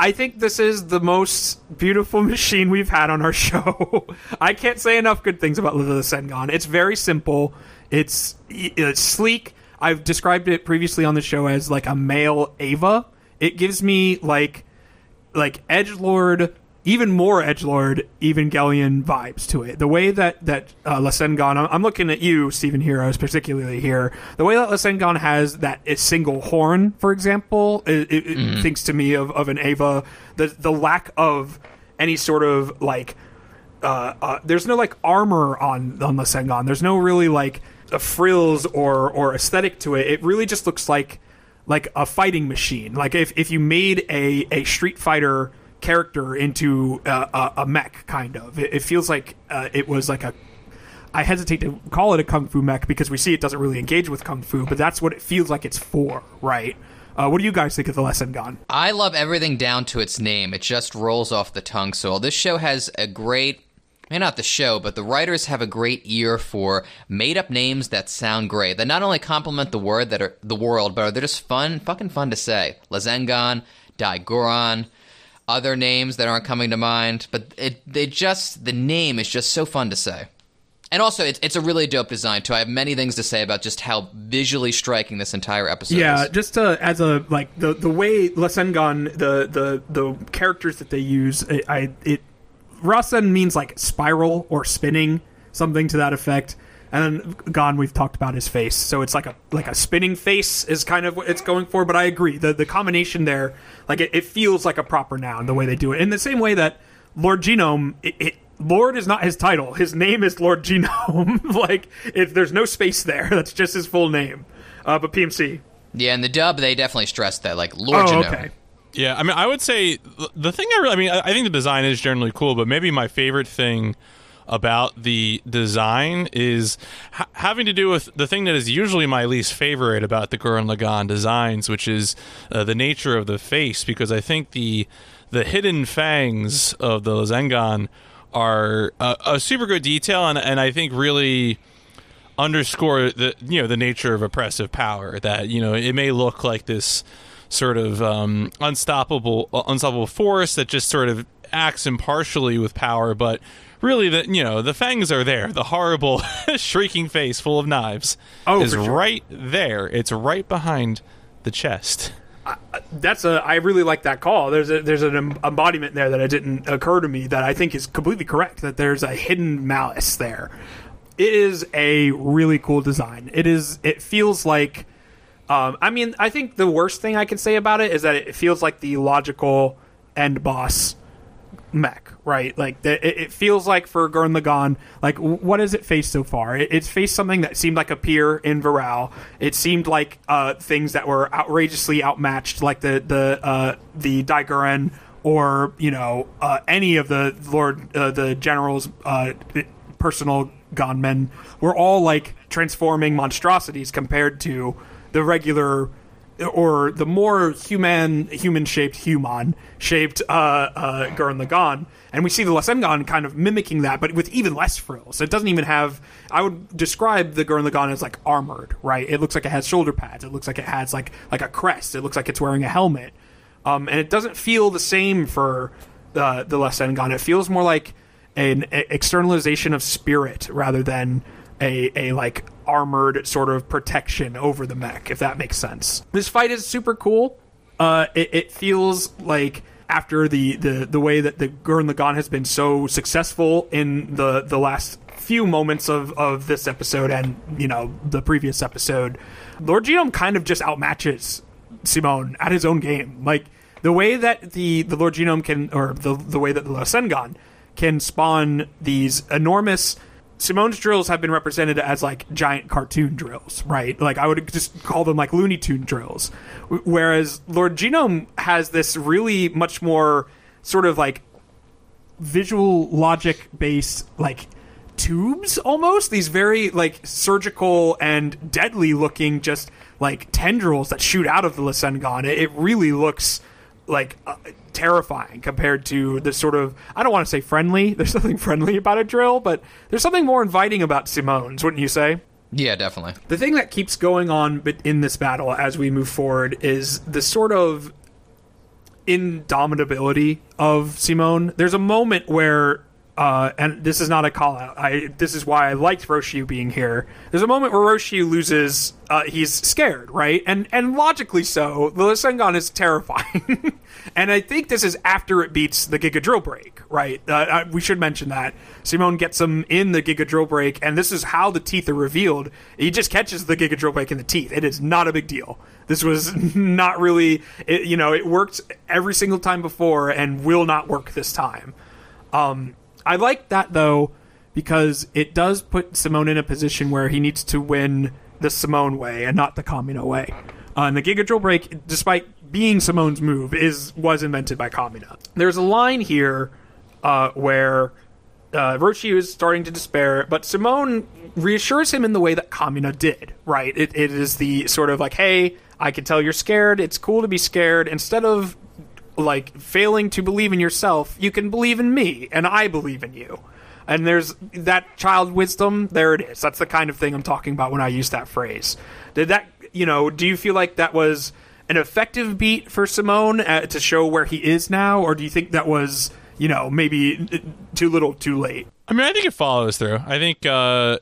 I think this is the most beautiful machine we've had on our show. I can't say enough good things about the Sengon. It's very simple. It's, it's sleek. I've described it previously on the show as like a male Eva. It gives me like like edge lord even more edge lord Evangelion vibes to it. The way that that uh, I'm looking at you, Stephen Heroes, particularly here. The way that Lazengann has that single horn, for example, it, it, mm. it thinks to me of, of an Eva. The the lack of any sort of like, uh, uh, there's no like armor on on Lazengann. There's no really like frills or or aesthetic to it. It really just looks like like a fighting machine. Like if if you made a a Street Fighter character into a, a, mech, kind of. It, it feels like uh, it was like a. I hesitate to call it a kung fu mech because we see it doesn't really engage with kung fu, but that's what it feels like it's for, right? Uh, what do you guys think of the Lazengann? I love everything down to its name. It just rolls off the tongue. So this show has a great may not the show, but the writers have a great ear for made up names that sound great. That not only complement the word that are the world, but they're just fun, fucking fun to say. Lazengann, Dai-Gurren, other names that aren't coming to mind, but it they just the name is just so fun to say. And also, it's, it's a really dope design too. I have many things to say about just how visually striking this entire episode Yeah, is. just to, as a like the the way Lazengann the the the characters that they use, I, I it Rasen means like spiral or spinning, something to that effect. And then Gon, we've talked about his face, so it's like a like a spinning face is kind of what it's going for. But I agree, the the combination there, like it, it feels like a proper noun the way they do it, in the same way that Lord Genome, it, it Lord is not his title. His name is Lord Genome. like if there's no space there, that's just his full name. Uh, but PMC. Yeah, in the dub, they definitely stressed that, like Lord Oh, Genome. okay. Yeah, I mean, I would say the thing I really, I mean, I I think the design is generally cool, but maybe my favorite thing about the design is ha- having to do with the thing that is usually my least favorite about the Gurren Lagann designs, which is uh, the nature of the face, because I think the the hidden fangs of the Zengon are uh, a super good detail, and, and I think really underscore the you know the nature of oppressive power that you know it may look like this sort of um, unstoppable uh, unstoppable force that just sort of acts impartially with power but really the you know the fangs are there the horrible shrieking face full of knives Oh, is sure. right there it's right behind the chest That's a. I really like that call. There's a there's an embodiment there that it didn't occur to me that I think is completely correct. That there's a hidden malice there. It is a really cool design. It is. It feels like. Um, I mean, I think the worst thing I can say about it is that it feels like the logical end boss mech, right? Like the, it, it feels like for Gurren Lagann, like what has it faced so far? It, it's faced something that seemed like a peer in Viral. It seemed like uh, things that were outrageously outmatched, like the the uh, the Dai-Gurren or you know uh, any of the Lord uh, the General's uh, personal gunmen were all like transforming monstrosities compared to the regular or the more human human shaped human shaped uh, uh, Gurren Lagann, and we see the Lazengann kind of mimicking that, but with even less frills. It doesn't even have. I would describe the Gurren Lagann as like armored, right? It looks like it has shoulder pads. It looks like it has like like a crest. It looks like it's wearing a helmet, um, and it doesn't feel the same for the the Lazengann. It feels more like an externalization of spirit rather than a, a like armored sort of protection over the mech, if that makes sense. This fight is super cool. Uh, it, it feels like after the, the, the way that the Gurren Lagann has been so successful in the, the last few moments of, of this episode and you know the previous episode, Lord Genome kind of just outmatches Simone at his own game. Like the way that the, the Lord Genome can, or the the way that the Lazengann can spawn these enormous Simone's drills have been represented as like giant cartoon drills, right? Like I would just call them like Looney Tune drills. Whereas Lord Genome has this really much more sort of like visual logic based like tubes almost these very like surgical and deadly looking just like tendrils that shoot out of the Lazengann. It, it really looks like uh, terrifying compared to the sort of I don't want to say friendly. There's nothing friendly about a drill, but there's something more inviting about Simone's, wouldn't you say? Yeah, definitely. The thing that keeps going on in this battle as we move forward is the sort of indomitability of Simone. There's a moment where, uh, and this is not a call out. I this is why I liked Rossiu being here. There's a moment where Rossiu loses. Uh, he's scared, right? And and logically so. The Sengon is terrifying, and I think this is after it beats the Giga Drill Break, right? Uh, I, we should mention that Simone gets him in the Giga Drill Break, and this is how the teeth are revealed. He just catches the Giga Drill Break in the teeth. It is not a big deal. This was not really, it, you know, it worked every single time before and will not work this time. Um, I like that though because it does put Simone in a position where he needs to win the Simone way and not the Kamina way. Uh, and the Giga Drill Break, despite being Simone's move, is was invented by Kamina. There's a line here uh, where uh, Rossiu is starting to despair, but Simone reassures him in the way that Kamina did, right? It, it is the sort of like, hey, I can tell you're scared. It's cool to be scared. Instead of like failing to believe in yourself, you can believe in me, and I believe in you. and there's that child wisdom. There it is. That's the kind of thing I'm talking about when I use that phrase. Did that, you know? Do you feel like that was an effective beat for Simone uh, to show where he is now, or do you think that was, you know, maybe uh, too little, too late? I mean, I think it follows through. I think uh,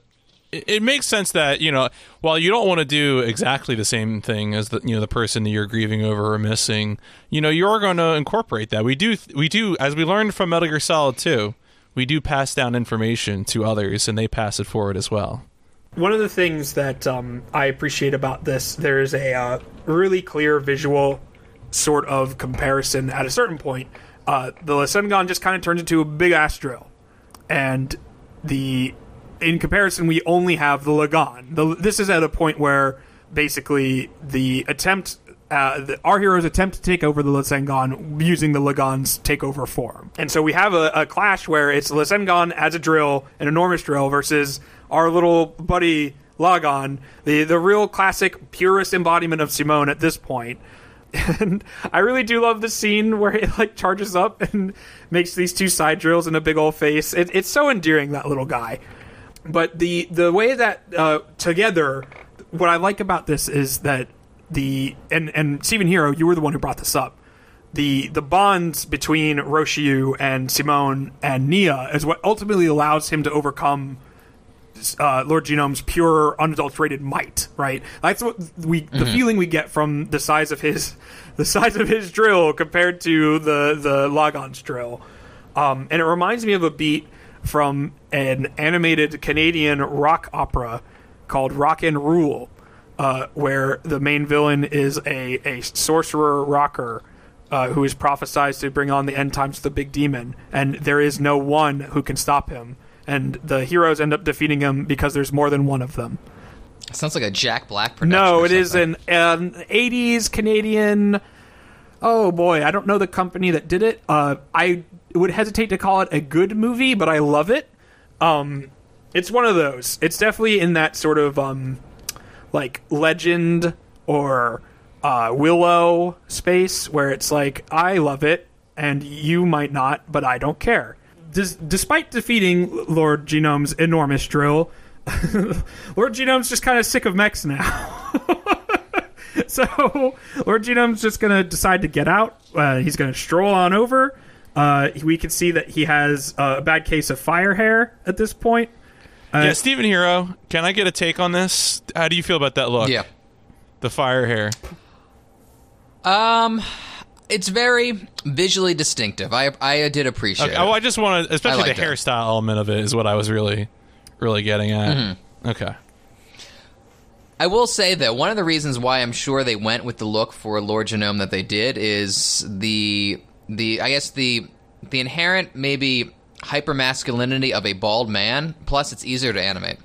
it, makes sense that you know, while you don't want to do exactly the same thing as the you know the person that you're grieving over or missing, you know, you're going to incorporate that. We do, we do, as we learned from Metal Gear Solid 2, we do pass down information to others, and they pass it forward as well. One of the things that um, I appreciate about this, there's a uh, really clear visual sort of comparison at a certain point. Uh, the Rasengan just kind of turns into a big ass drill, and the in comparison, we only have the Lagann. The, this is at a point where basically the attempt, uh, the, our heroes attempt to take over the Rasengan using the Lagann's takeover form. And so we have a, a clash where it's Rasengan as a drill, an enormous drill, versus our little buddy Lagann, the, the real classic purest embodiment of Simone at this point. And I really do love the scene where he like charges up and makes these two side drills in a big old face. It, it's so endearing that little guy but the the way that uh, together, what I like about this is that the and and Steven Hero, you were the one who brought this up. The the bonds between Rossiu and Simone and Nia is what ultimately allows him to overcome uh, Lord Genome's pure, unadulterated might. Right? That's what we the feeling we get from the size of his the size of his drill compared to the the Lagann's drill. Um, and it reminds me of a beat from an animated Canadian rock opera called Rock and Rule, uh, where the main villain is a, a sorcerer rocker uh, who is prophesized to bring on the end times of the big demon, and there is no one who can stop him. And the heroes end up defeating him because there's more than one of them. Sounds like a Jack Black production. No, it is an, an 80s Canadian. Oh boy, I don't know the company that did it. Uh, I would hesitate to call it a good movie, but I love it. Um, it's one of those. It's definitely in that sort of um, like legend or uh, Willow space where it's like I love it and you might not, but I don't care. Des- despite defeating Lord Genome's enormous drill, Lord Genome's just kind of sick of mechs now. so Lord Genome's just going to decide to get out. Uh, he's going to stroll on over. Uh, we can see that he has uh, a bad case of fire hair at this point. Uh, yeah, Stephen Hero, can I get a take on this? How do you feel about that look? Yeah. The fire hair. Um, it's very visually distinctive. I I did appreciate Okay, it. oh, I just want to, especially the liked it. hairstyle element of it is what I was really, really getting at. Mm-hmm. Okay. I will say that one of the reasons why I'm sure they went with the look for Lord Genome that they did is the the I guess the the inherent maybe hyper masculinity of a bald man. Plus, it's easier to animate,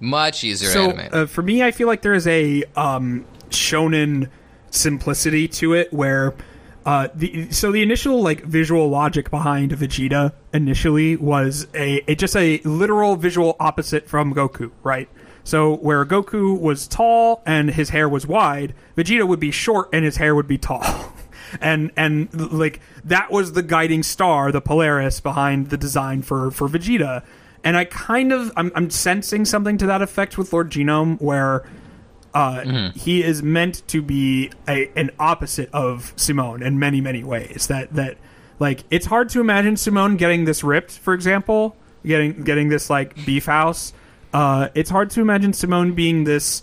much easier to so animate. uh, for me, I feel like there is a um, shonen simplicity to it where. Uh, the, so the initial like visual logic behind Vegeta initially was a, a just a literal visual opposite from Goku, right? So where Goku was tall and his hair was wide, Vegeta would be short and his hair would be tall. and and like that was the guiding star, the Polaris behind the design for for Vegeta. And I kind of I'm, I'm sensing something to that effect with Lord Genome, where uh, he is meant to be a, an opposite of Simone in many many ways. That that like it's hard to imagine Simone getting this ripped, for example, getting getting this like beef house. Uh, it's hard to imagine Simone being this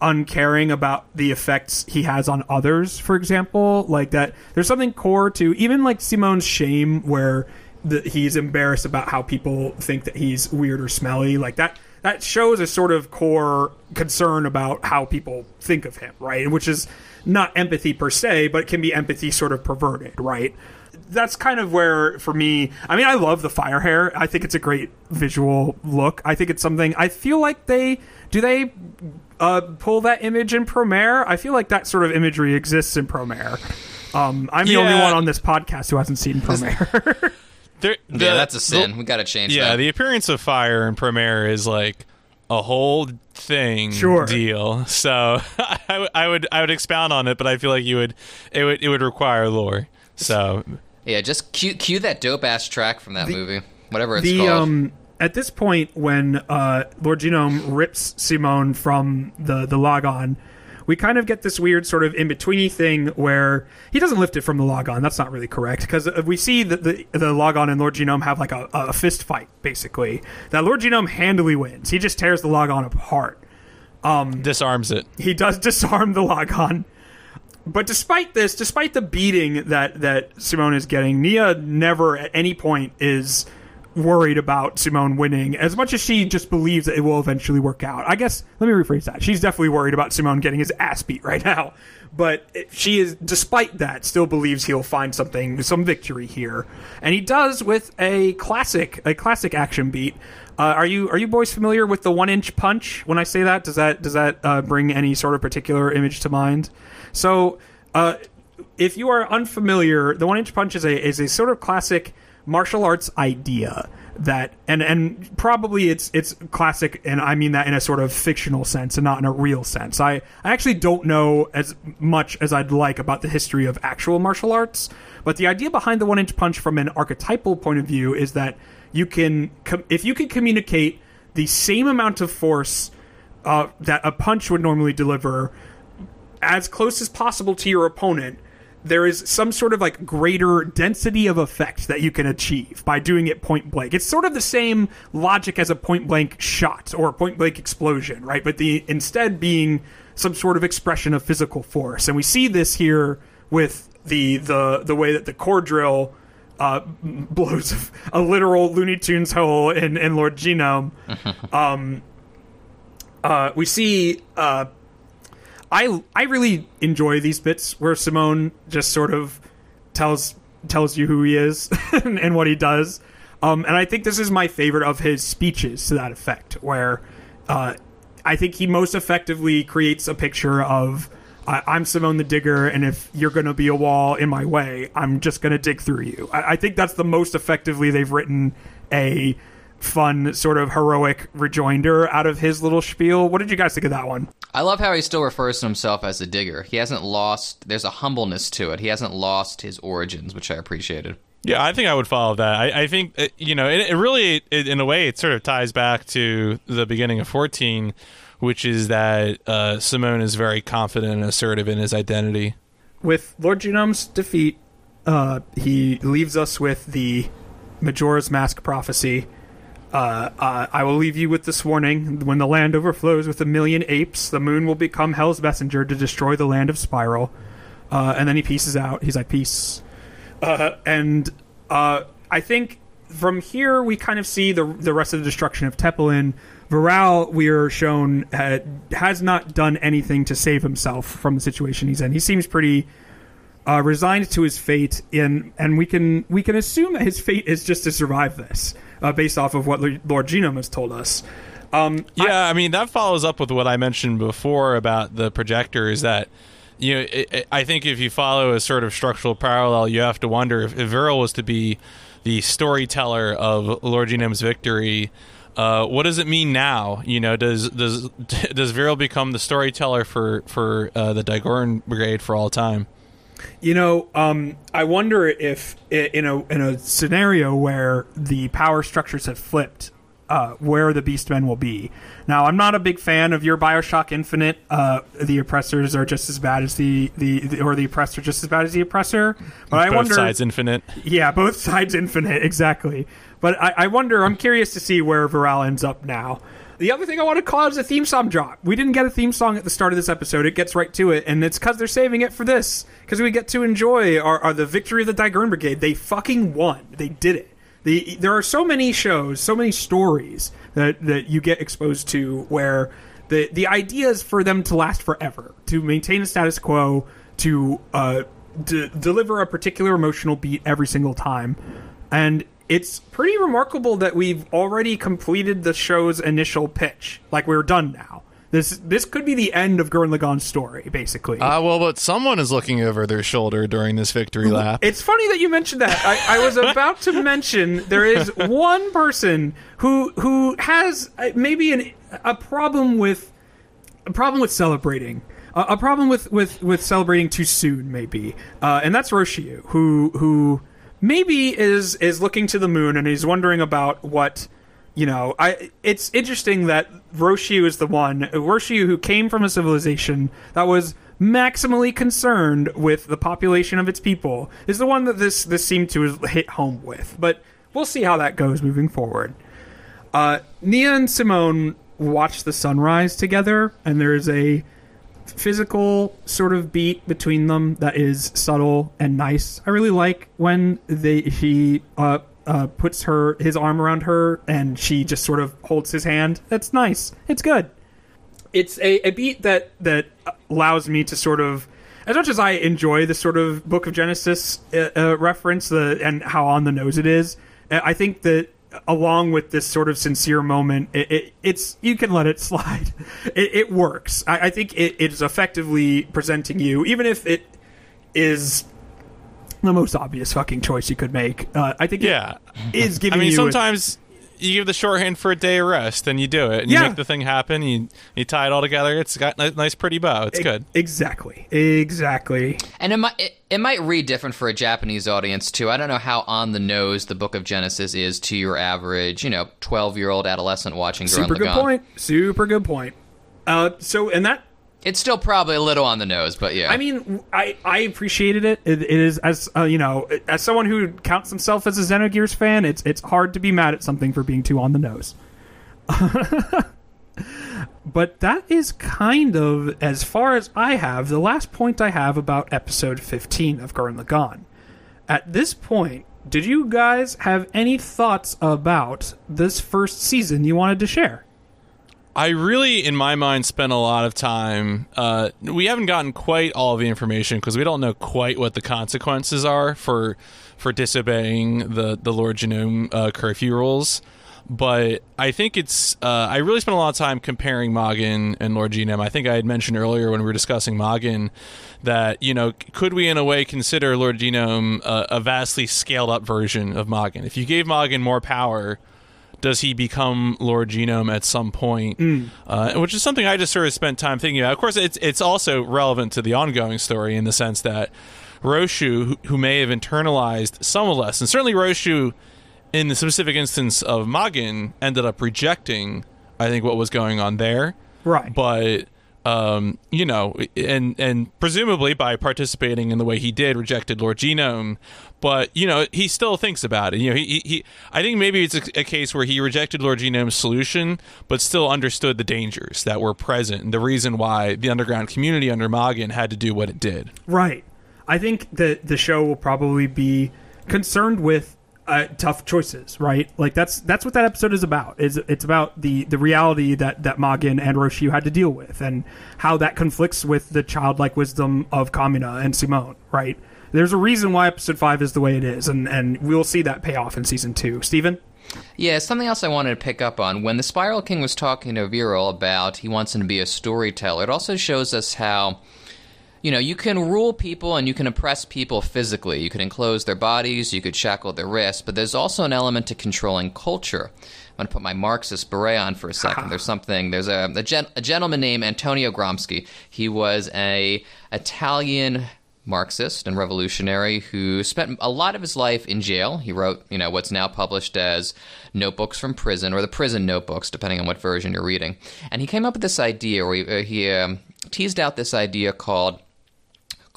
uncaring about the effects he has on others, for example. Like that, there's something core to even like Simone's shame, where the, he's embarrassed about how people think that he's weird or smelly. Like that, that shows a sort of core concern about how people think of him, right? Which is not empathy per se, but it can be empathy sort of perverted, right? That's kind of where, for me, I mean, I love the fire hair. I think it's a great visual look. I think it's something. I feel like they do they uh, pull that image in Promare. I feel like that sort of imagery exists in Promare. Um, I'm the only one on this podcast who hasn't seen Promare. There, the- yeah, that's a the- sin. we got to change Yeah, that. the appearance of fire in Promare is like a whole thing Sure. deal. So I, w- I would I would expound on it, but I feel like you would it would it would require lore. So yeah, just cue cue that dope ass track from that movie, whatever it's the called. um at this point, when uh, Lord Genome rips Simone from the the Lagann, we kind of get this weird sort of in betweeny thing where he doesn't lift it from the Lagann. That's not really correct because we see that the the Lagann and Lord Genome have like a, a fist fight basically. That Lord Genome handily wins. He just tears the Lagann apart. Um, Disarms it. He does disarm the Lagann. But despite this, despite the beating that that Simone is getting, Nia never at any point is worried about Simone winning as much as she just believes that it will eventually work out. I guess let me rephrase that. She's definitely worried about Simone getting his ass beat right now. But she is despite that still believes he'll find something some victory here. And he does with a classic a classic action beat. Uh, are you are you boys familiar with the one inch punch? When I say that, does that does that uh, bring any sort of particular image to mind? So, uh, if you are unfamiliar, the one inch punch is a is a sort of classic martial arts idea that and and probably it's it's classic and I mean that in a sort of fictional sense and not in a real sense. I I actually don't know as much as I'd like about the history of actual martial arts, but the idea behind the one inch punch from an archetypal point of view is that you can com- if you can communicate the same amount of force uh, that a punch would normally deliver as close as possible to your opponent, there is some sort of like greater density of effect that you can achieve by doing it point blank. It's sort of the same logic as a point blank shot or a point blank explosion, right? But the instead being some sort of expression of physical force. And we see this here with the the the way that the core drill uh, blows a literal Looney Tunes hole in, in Lord Genome. um, uh, we see uh, I I really enjoy these bits where Simone just sort of tells tells you who he is and, and what he does. Um, and I think this is my favorite of his speeches to that effect, where uh, I think he most effectively creates a picture of I, I'm Simone the Digger, and if you're going to be a wall in my way, I'm just going to dig through you. I, I think that's the most effectively they've written a fun sort of heroic rejoinder out of his little spiel. What did you guys think of that one? I love how he still refers to himself as a digger. He hasn't lost. There's a humbleness to it. He hasn't lost his origins, which I appreciated. Yeah, I think I would follow that. I, I think uh, you know, it, it really, it, in a way, it sort of ties back to the beginning of fourteen, which is that uh, Simone is very confident and assertive in his identity. with Lord Genome's defeat, uh, he leaves us with the Majora's Mask prophecy. Uh, uh, I will leave you with this warning: when the land overflows with a million apes, the moon will become Hell's messenger to destroy the land of Spiral. Uh, and then he pieces out. He's like, "Peace." Uh, and uh, I think from here we kind of see the the rest of the destruction of Teppelin. Viral, we are shown, has not done anything to save himself from the situation he's in. He seems pretty resigned to his fate, in, and we can we can assume that his fate is just to survive this, uh, based off of what Lord Genome has told us. Um, Yeah, I, mean that follows up with what I mentioned before about the projector. Is That you know, it, it- I think if you follow a sort of structural parallel, you have to wonder if, if Viral was to be the storyteller of Lord Genome's victory. Uh, what does it mean now? You know, does does does Viral become the storyteller for for uh, the Dai-Gurren Brigade for all time? You know, um, I wonder if in a in a scenario where the power structures have flipped, uh, where the Beastmen will be. Now, I'm not a big fan of your Bioshock Infinite. Uh, the oppressors are just as bad as the, the, the or the oppressed are just as bad as the oppressor. But I Both wonder, sides infinite. yeah, both sides infinite, exactly. But I, I wonder. I'm curious to see where Viral ends up now. The other thing I want to call out is a theme song drop. We didn't get a theme song at the start of this episode. It gets right to it, and it's because they're saving it for this. Because we get to enjoy our, our the victory of the Dai-Gurren Brigade. They fucking won. They did it. The, there are so many shows, so many stories that, that you get exposed to where the the idea is for them to last forever, to maintain a status quo, to uh, d- deliver a particular emotional beat every single time, and it's pretty remarkable that we've already completed the show's initial pitch. Like we're done now. This this could be the end of Gurren Lagann's story, basically. Ah, well, but someone is looking over their shoulder during this victory lap. It's funny that you mentioned that. I, I was about to mention there is one person who who has uh, maybe an, a problem with a problem with celebrating. Uh, a problem with, with, with celebrating too soon, maybe, uh, and that's Rossiu, who who maybe is is looking to the moon and he's wondering about what you know, I it's interesting that Rossiu is the one Rossiu who came from a civilization that was maximally concerned with the population of its people is the one that this this seemed to hit home with. But we'll see how that goes moving forward. Uh, Nia and Simone watch the sunrise together, and there's a physical sort of beat between them that is subtle and nice. I really like when they he uh, uh, puts her his arm around her and she just sort of holds his hand. That's nice. It's good. It's a, a beat that that allows me to sort of as much as I enjoy the sort of Book of Genesis uh, uh, reference the and how on the nose it is. I think that along with this sort of sincere moment, it, it, it's you can let it slide. It, it works. I, I think it is effectively presenting you, even if it is the most obvious fucking choice you could make. Uh, I think yeah, it is giving. You. I mean, sometimes. A, you give the shorthand for a day of rest, and you do it, and Yeah. you make the thing happen. You you tie it all together. It's got a nice, pretty bow. It's good. Exactly. Exactly. And it might it, it might read different for a Japanese audience too. I don't know how on the nose the Book of Genesis is to your average, you know, twelve year old adolescent watching Gurren Super good Lagann. point. Super good point. Uh, so, and that It's still probably a little on the nose, but yeah. I mean, I, I appreciated it. It, it is as uh, you know, as someone who counts himself as a Xenogears fan, it's it's hard to be mad at something for being too on the nose. but that is kind of as far as I have the last point I have about episode fifteen of Gurren Lagann. At this point, did you guys have any thoughts about this first season you wanted to share? I really, in my mind, spent a lot of time. Uh, we haven't gotten quite all the information because we don't know quite what the consequences are for for disobeying the the Lord Genome uh, curfew rules. But I think it's. Uh, I really spent a lot of time comparing Magin and Lord Genome. I think I had mentioned earlier when we were discussing Magin that you know could we in a way consider Lord Genome uh, a vastly scaled up version of Magin? If you gave Magin more power does he become Lord Genome at some point? Uh, which is something I just sort of spent time thinking about. Of course, it's it's also relevant to the ongoing story in the sense that Rossiu, who, who may have internalized some lessons, certainly Rossiu, in the specific instance of Magin, ended up rejecting, I think, what was going on there. Right. But um, you know, and and presumably by participating in the way he did, rejected Lord Genome. But you know, he still thinks about it. You know, he he, I think maybe it's a, a case where he rejected Lord Genome's solution, but still understood the dangers that were present and the reason why the underground community under Magin had to do what it did. Right. I think that the show will probably be concerned with uh, tough choices, right? Like that's that's what that episode is about. Is it's about the the reality that that Magin and Rossiu had to deal with, and how that conflicts with the childlike wisdom of Kamina and Simone, right? There's a reason why episode five is the way it is, and and we'll see that pay off in season two. Steven? Yeah, something else I wanted to pick up on. When the Spiral King was talking to Viral about he wants him to be a storyteller, it also shows us how, you know, you can rule people and you can oppress people physically. You can enclose their bodies, you could shackle their wrists, but there's also an element to controlling culture. I'm going to put my Marxist beret on for a second. There's something. There's a, a, gen, a gentleman named Antonio Gramsci. He was a Italian Marxist and revolutionary who spent a lot of his life in jail. He wrote, you know, what's now published as Notebooks from Prison or the Prison Notebooks, depending on what version you're reading. And he came up with this idea, or he, uh, he um, teased out this idea called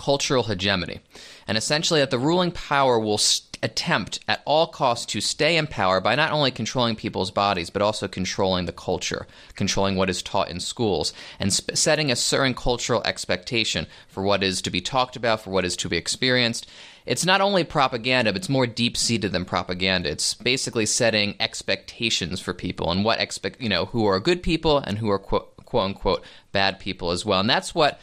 cultural hegemony, and essentially that the ruling power will st- attempt at all costs to stay in power by not only controlling people's bodies but also controlling the culture, controlling what is taught in schools, and sp- setting a certain cultural expectation for what is to be talked about, for what is to be experienced. It's not only propaganda, but it's more deep seated than propaganda. It's basically setting expectations for people and what expect you know who are good people and who are quote, quote unquote bad people as well. And that's what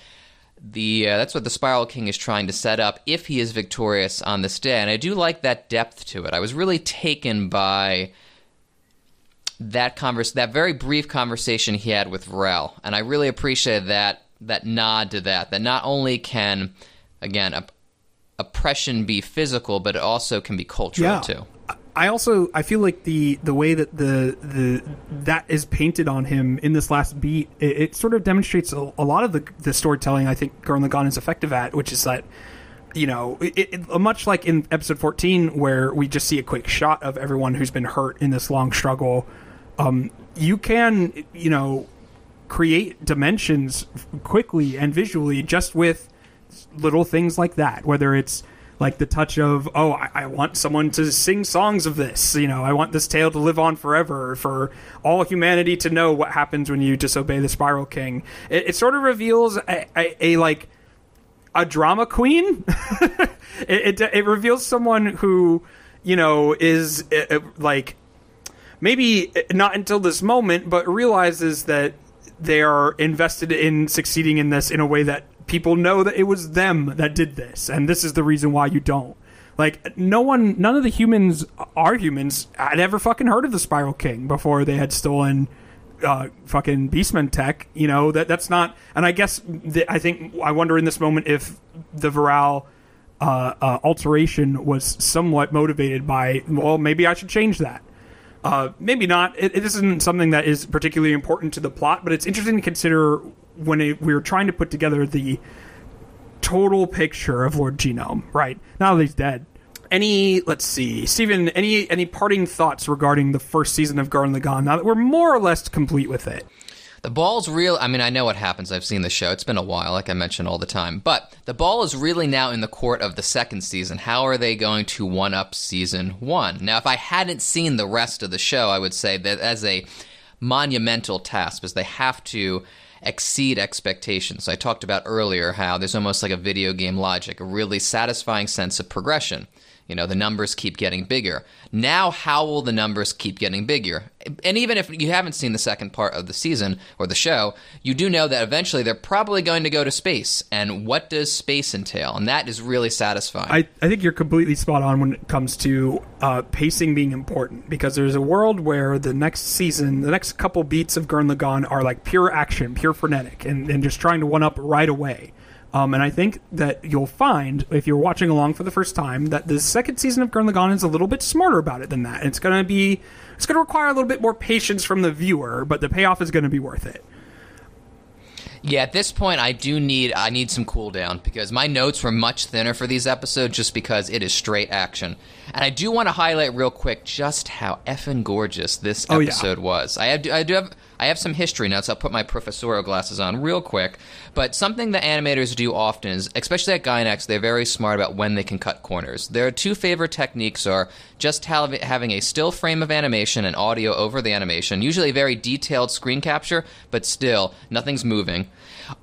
the uh, that's what the Spiral King is trying to set up if he is victorious on this day. And I do like that depth to it. I was really taken by that converse that very brief conversation he had with Rel, and I really appreciated that that nod to that. That not only can again op- oppression be physical, but it also can be cultural too. I also I feel like the the way that the the that is painted on him in this last beat, it, it sort of demonstrates a, a lot of the the storytelling I think Gurren Lagann is effective at, which is that you know it, it, much like in episode 14 where we just see a quick shot of everyone who's been hurt in this long struggle um, you can you know create dimensions quickly and visually just with little things like that. Whether it's like the touch of oh I, I, want someone to sing songs of this you know i want this tale to live on forever for all humanity to know what happens when you disobey the spiral king. It, it sort of reveals a, a, a, like a drama queen. It, it, it, reveals someone who you know is uh, uh, like maybe not until this moment but realizes that they are invested in succeeding in this in a way that people know that it was them that did this, and this is the reason why you don't. Like no one, none of the humans are humans. I'd ever fucking heard of the Spiral King before they had stolen uh, fucking Beastman tech. You know that that's not. And I guess the, I think I wonder in this moment if the Viral uh, uh, alteration was somewhat motivated by. Well, maybe I should change that. Uh, maybe not. It, it isn't something that is particularly important to the plot, but it's interesting to consider when it, we were trying to put together the total picture of Lord Genome. Right now that he's dead. Any, let's see, Stephen. Any any parting thoughts regarding the first season of Gurren Lagann? Now that we're more or less complete with it. The ball's real. I mean, I know what happens. I've seen the show. It's been a while, like I mentioned all the time. But the ball is really now in the court of the second season. How are they going to one up season one? Now, if I hadn't seen the rest of the show, I would say that as a monumental task, because they have to exceed expectations. I talked about earlier how there's almost like a video game logic, a really satisfying sense of progression. You know, the numbers keep getting bigger. Now, how will the numbers keep getting bigger? And even if you haven't seen the second part of the season or the show, you do know that eventually they're probably going to go to space. And what does space entail? And that is really satisfying. I, I think you're completely spot on when it comes to uh, pacing being important because there's a world where the next season, the next couple beats of Gurren Lagann are like pure action, pure frenetic, and, and just trying to one up right away. Um, and I think that you'll find, if you're watching along for the first time, that the second season of Gurren Lagann is a little bit smarter about it than that. It's going to be, it's going to require a little bit more patience from the viewer, but the payoff is going to be worth it. Yeah, at this point, I do need I need some cooldown because my notes were much thinner for these episodes, just because it is straight action. And I do want to highlight real quick just how effing gorgeous this episode oh, yeah. was. I have, I do have I have some history notes. I'll put my professorial glasses on real quick. But something that animators do often is, especially at Gainax, they're very smart about when they can cut corners. Their two favorite techniques are just having a still frame of animation and audio over the animation, usually a very detailed screen capture, but still nothing's moving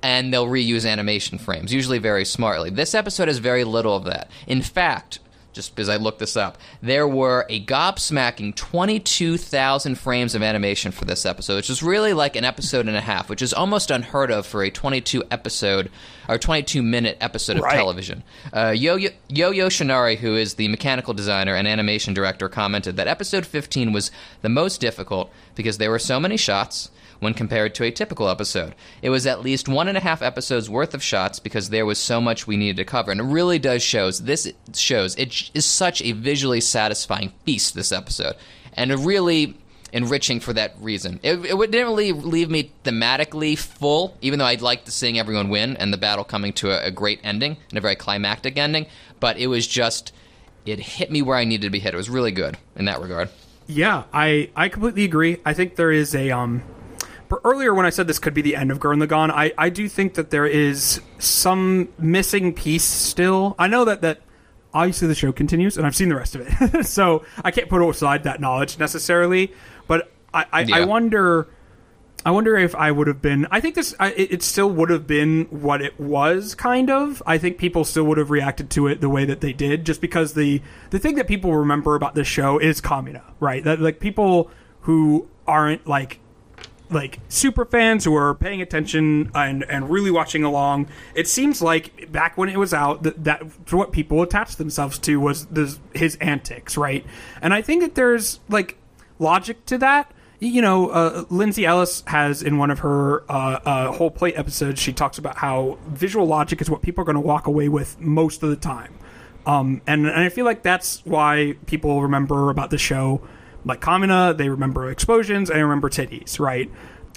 and they'll reuse animation frames, usually very smartly. This episode has very little of that. In fact, just because I looked this up. There were a gobsmacking 22,000 frames of animation for this episode, which is really like an episode and a half, which is almost unheard of for a 22 episode or 22 minute episode of right. television. Uh, Yo Yo Shinari, who is the mechanical designer and animation director, commented that episode 15 was the most difficult because there were so many shots when compared to a typical episode. It was at least one and a half episodes worth of shots because there was so much we needed to cover, and it really does shows. This shows it is such a visually satisfying feast. This episode, and it really enriching for that reason. It, it didn't really leave me thematically full, even though I'd like to seeing everyone win and the battle coming to a, a great ending and a very climactic ending. But it was just it hit me where I needed to be hit. It was really good in that regard. Yeah, I I completely agree. I think there is a um earlier when I said this could be the end of Gurren Lagann, I, I do think that there is some missing piece still. I know that that obviously the show continues, and I've seen the rest of it, so I can't put aside that knowledge necessarily. But I I, yeah. I wonder. I wonder if I would have been. I think this. I, it still would have been what it was, kind of. I think people still would have reacted to it the way that they did, just because the the thing that people remember about this show is Kamina, right? That like people who aren't like like super fans who are paying attention and and really watching along. It seems like back when it was out that, that what people attached themselves to was his antics, right? And I think that there's like logic to that. You know, uh, Lindsay Ellis has in one of her uh, uh, whole plate episodes, she talks about how visual logic is what people are going to walk away with most of the time. Um, and, and I feel like that's why people remember about the show like Kamina, they remember explosions, and they remember titties, right?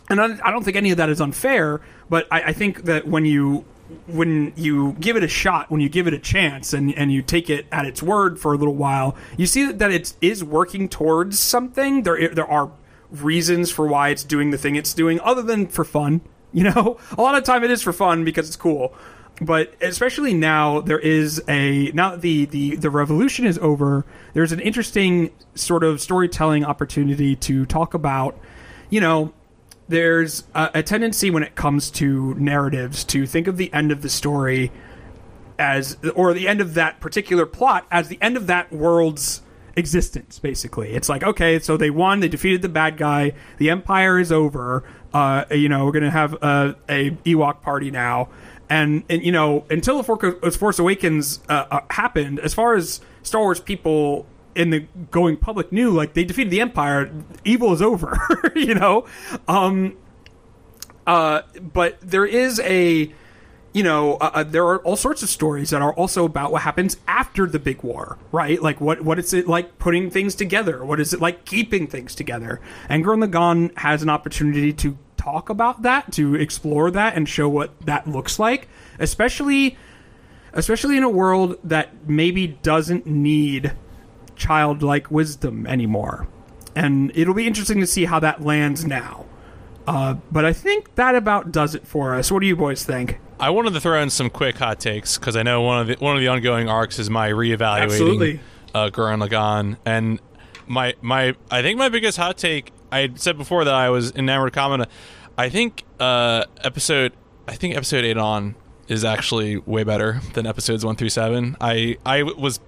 And I, don't think any of that is unfair, but I, I think that when you when you give it a shot, when you give it a chance, and and you take it at its word for a little while, you see that, that it is working towards something. There there are reasons for why it's doing the thing it's doing other than for fun. You know, a lot of time it is for fun because it's cool. But especially now, there is a now the the the revolution is over. There's an interesting sort of storytelling opportunity to talk about, you know, there's a, a, tendency when it comes to narratives to think of the end of the story as or the end of that particular plot as the end of that world's existence basically it's like okay so they won they defeated the bad guy the empire is over uh, you know we're gonna have a, a ewok party now and, and you know until the force awakens uh, uh, happened as far as star wars people in the going public knew like they defeated the empire evil is over you know um uh but there is a you know, uh, uh, there are all sorts of stories that are also about what happens after the big war, right? Like what what is it like putting things together? What is it like keeping things together? And Gurren Lagann has an opportunity to talk about that, to explore that, and show what that looks like, especially especially in a world that maybe doesn't need childlike wisdom anymore. And it'll be interesting to see how that lands now. Uh, but I think that about does it for us. What do you boys think? I wanted to throw in some quick hot takes because I know one of the one of the ongoing arcs is my reevaluating Absolutely. uh, Gurren Lagann, and my my I think my biggest hot take I said before that I was enamored of Kamina. I think uh, episode I think episode eight on is actually way better than episodes one through seven. I I was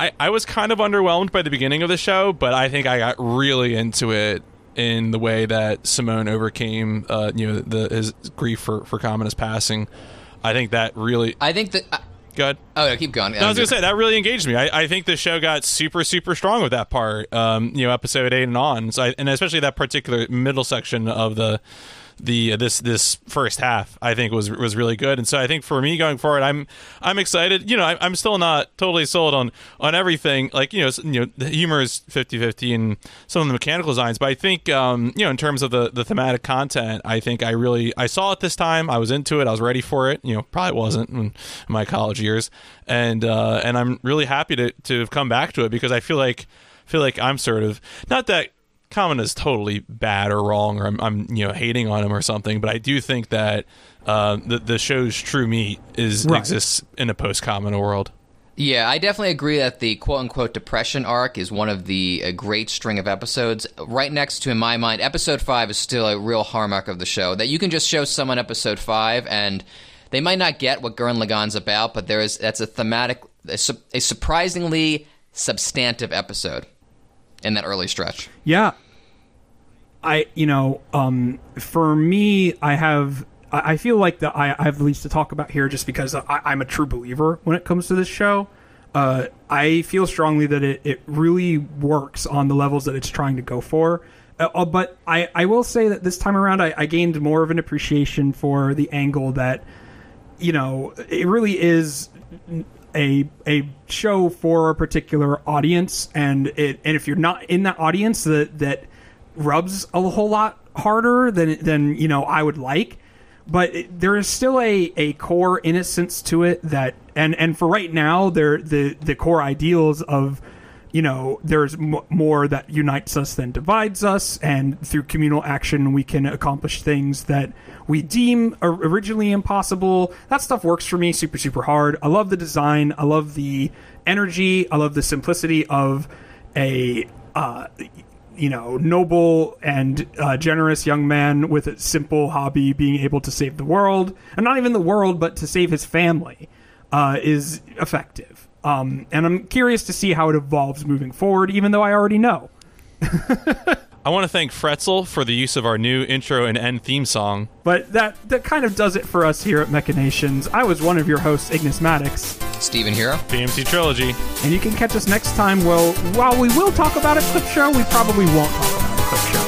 I, I was kind of underwhelmed by the beginning of the show, but I think I got really into it in the way that Simone overcame, uh, you know, the, his grief for for Kamina's passing. I think that really. I think that. Uh, Good. Oh, yeah, keep going. No, I was gonna say that really engaged me. I, I think the show got super, super strong with that part. Um, you know, episode eight and on, so I, and especially that particular middle section of the the uh, this this first half I think was was really good, and so I think for me going forward, I'm I'm excited. You know, I, am still not totally sold on on everything. Like you know, you know, the humor is 50-50 and some of the mechanical designs, but I think um, you know, in terms of the the thematic content, I think I really I saw it this time. I was into it. I was ready for it. You know, probably wasn't in my college years, and uh, and I'm really happy to to have come back to it because I feel like feel like I'm sort of not that Kamina is totally bad or wrong, or I'm, I'm, you know hating on him or something. But I do think that uh, the the show's true meat is right. exists in a post Kamina world. Yeah, I definitely agree that the quote unquote depression arc is one of the a great string of episodes. Right next to, in my mind, episode five is still a real hallmark of the show. That you can just show someone episode five and they might not get what Gurren Lagann's about, but there is that's a thematic, a, a surprisingly substantive episode in that early stretch. Yeah. I, you know, um, for me, I have, I feel like that I, I have the least to talk about here just because I, I'm a true believer when it comes to this show. Uh, I feel strongly that it, it really works on the levels that it's trying to go for. Uh, uh but I, I will say that this time around, I, I gained more of an appreciation for the angle that, you know, it really is a a show for a particular audience, and it and if you're not in that audience, that that rubs a whole lot harder than than you know I would like. But it, there is still a, a core innocence to it that, and, and for right now, there the the core ideals of you know, there's m- more that unites us than divides us, and through communal action, we can accomplish things that we deem originally impossible. That stuff works for me super, super hard. I love the design. I love the energy. I love the simplicity of a, uh, you know, noble and uh, generous young man with a simple hobby being able to save the world, and not even the world, but to save his family, uh, is effective. Um, and I'm curious to see how it evolves moving forward, even though I already know. I want to thank Fretzel for the use of our new intro and end theme song. But that that kind of does it for us here at Mechanations. I was one of your hosts, Ignis Maddox. Stephen Hero. PMC Trilogy. And you can catch us next time. Well, while we will talk about a clip show, we probably won't talk about a clip show.